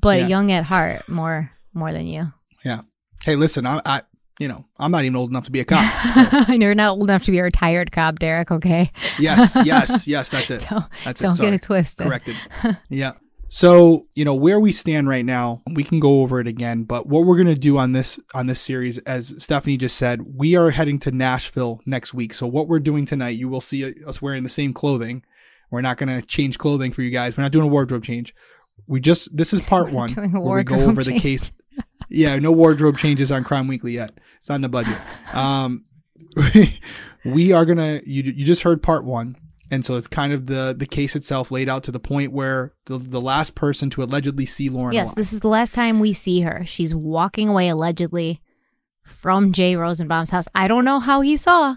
but Yeah. young at heart more more than you. Yeah. Hey, listen, I, I you know I'm not even old enough to be a cop. You're not old enough to be a retired cop, Derek. Okay, yes, yes, yes. That's it. don't, That's don't it. Sorry. get it twisted. corrected. yeah. So, you know, where we stand right now, we can go over it again, but what we're going to do on this on this series as Stephanie just said, we are heading to Nashville next week. So what we're doing tonight, you will see us wearing the same clothing. We're not going to change clothing for you guys. We're not doing a wardrobe change. We just this is part We're 1 doing a where we go over the case. Yeah, no wardrobe changes on Crime Weekly yet. It's not in the budget. Um we are going to you you just heard part 1 and so it's kind of the the case itself laid out to the point where the, the last person to allegedly see Lauren Yes, alive. this is the last time we see her. She's walking away allegedly from Jay Rosenbaum's house. I don't know how he saw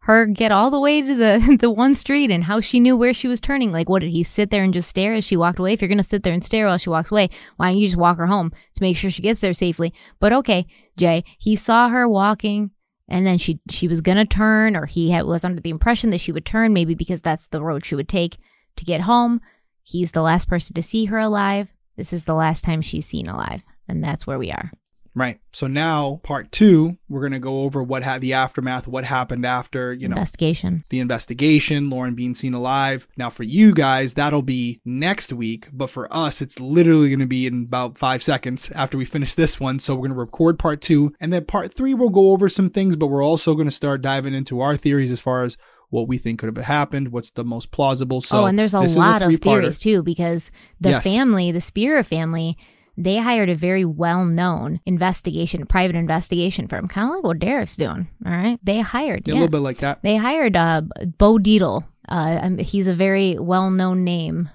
her get all the way to the the one street and how she knew where she was turning. Like, what did he sit there and just stare as she walked away? If you're gonna sit there and stare while she walks away, why don't you just walk her home to make sure she gets there safely? But okay, Jay, he saw her walking. And then she she was gonna turn, or he had, was under the impression that she would turn, maybe because that's the road she would take to get home. He's the last person to see her alive. This is the last time she's seen alive. And that's where we are. Right. So now, part two, we're going to go over what had the aftermath, what happened after, you know, Investigation. the investigation, Lauren being seen alive. Now, for you guys, that'll be next week. But for us, it's literally going to be in about five seconds after we finish this one. So we're going to record part two. And then part three, we'll go over some things, but we're also going to start diving into our theories as far as what we think could have happened, what's the most plausible. So oh, and there's a lot of theories too, because the Yes. family, the Spierer family, they hired a very well known investigation, private investigation firm, kind of like what Derek's doing. All right. They hired, Yeah, yeah. a little bit like that. They hired uh, Bo Dietl. Uh, um, he's a very well known name.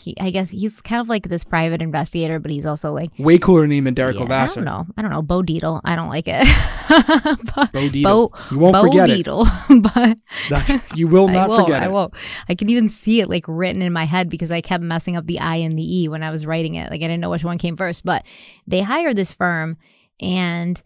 He, I guess he's kind of like this private investigator, but he's also like Way cooler name than Derek Yeah, I don't know. I don't know. Bo Dietl. I don't like it. But- Bo Dietl. Bo, You won't Bo forget it. Dietl. but That's you will not won't. forget I won't. I can even see it like written in my head because I kept messing up the I and the E when I was writing it. Like I didn't know which one came first. But they hired this firm and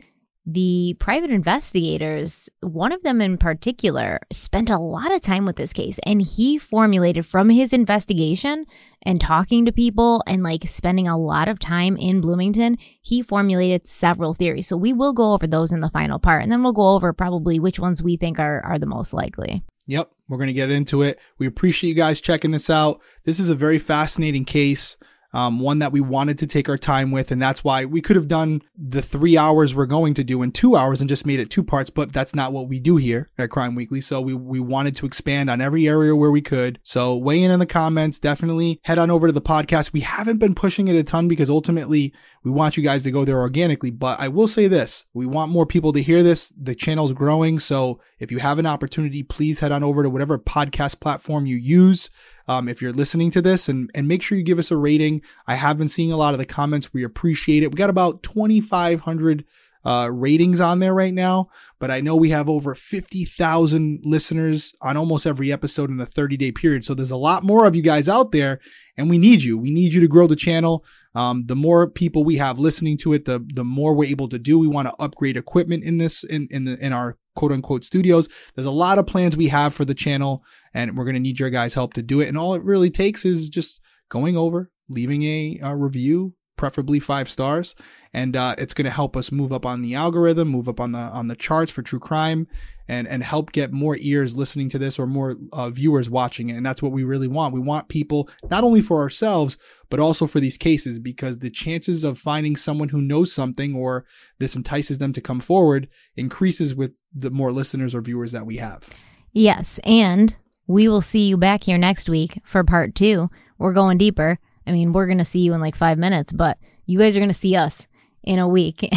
the private investigators, one of them in particular, spent a lot of time with this case and he formulated from his investigation and talking to people and like spending a lot of time in Bloomington, he formulated several theories. So we will go over those in the final part and then we'll go over probably which ones we think are, are the most likely. Yep, we're going to get into it. We appreciate you guys checking this out. This is a very fascinating case, um, one that we wanted to take our time with, and that's why we could have done the three hours we're going to do in two hours and just made it two parts, but that's not what we do here at Crime Weekly. So we, we wanted to expand on every area where we could. So weigh in in the comments. Definitely head on over to the podcast. We haven't been pushing it a ton because ultimately we want you guys to go there organically. But I will say this we want more people to hear this. The channel's growing. So if you have an opportunity, please head on over to whatever podcast platform you use. Um, if you're listening to this and, and make sure you give us a rating. I have been seeing a lot of the comments. We appreciate it. We got about 2,500 uh, ratings on there right now, but I know we have over 50,000 listeners on almost every episode in a 30 day period. So there's a lot more of you guys out there and we need you. We need you to grow the channel. Um, the more people we have listening to it, the the more we're able to do. We want to upgrade equipment in this in in the in our quote unquote studios. There's a lot of plans we have for the channel, and we're gonna need your guys' help to do it. And all it really takes is just going over, leaving a, a review, preferably five stars. And uh, it's going to help us move up on the algorithm, move up on the on the charts for true crime, and and help get more ears listening to this or more uh, viewers watching it. And that's what we really want. We want people not only for ourselves but also for these cases because the chances of finding someone who knows something or this entices them to come forward increases with the more listeners or viewers that we have. Yes, and we will see you back here next week for part two. We're going deeper. I mean, we're going to see you in like five minutes, but you guys are going to see us in a week.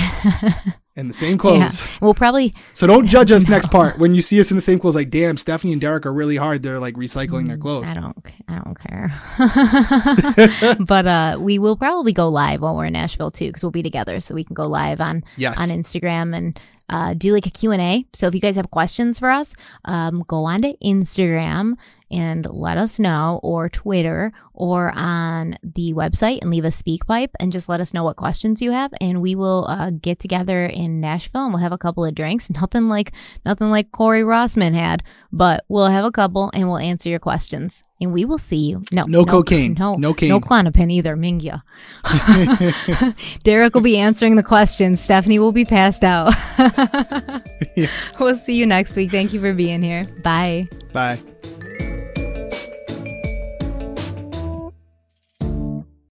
In the same clothes. Yeah. We'll probably, So don't judge us next part when you see us in the same clothes. Like, damn, Stephanie and Derek are really hard. They're like recycling their clothes. Mm, I don't, I don't care. but uh, we will probably go live while we're in Nashville too, because we'll be together, so we can go live on Yes. on Instagram and uh, do like a Q&A. So if you guys have questions for us, um, go on to Instagram and let us know or Twitter or on the website and leave a SpeakPipe and just let us know what questions you have and we will uh, get together in Nashville and we'll have a couple of drinks. Nothing like nothing like Corey Rossman had, but we'll have a couple and we'll answer your questions. And we will see you. No, No cocaine. No, No cane. No Klonopin either. Mingya. Derek will be answering the questions. Stephanie will be passed out. Yeah. We'll see you next week. Thank you for being here. Bye. Bye.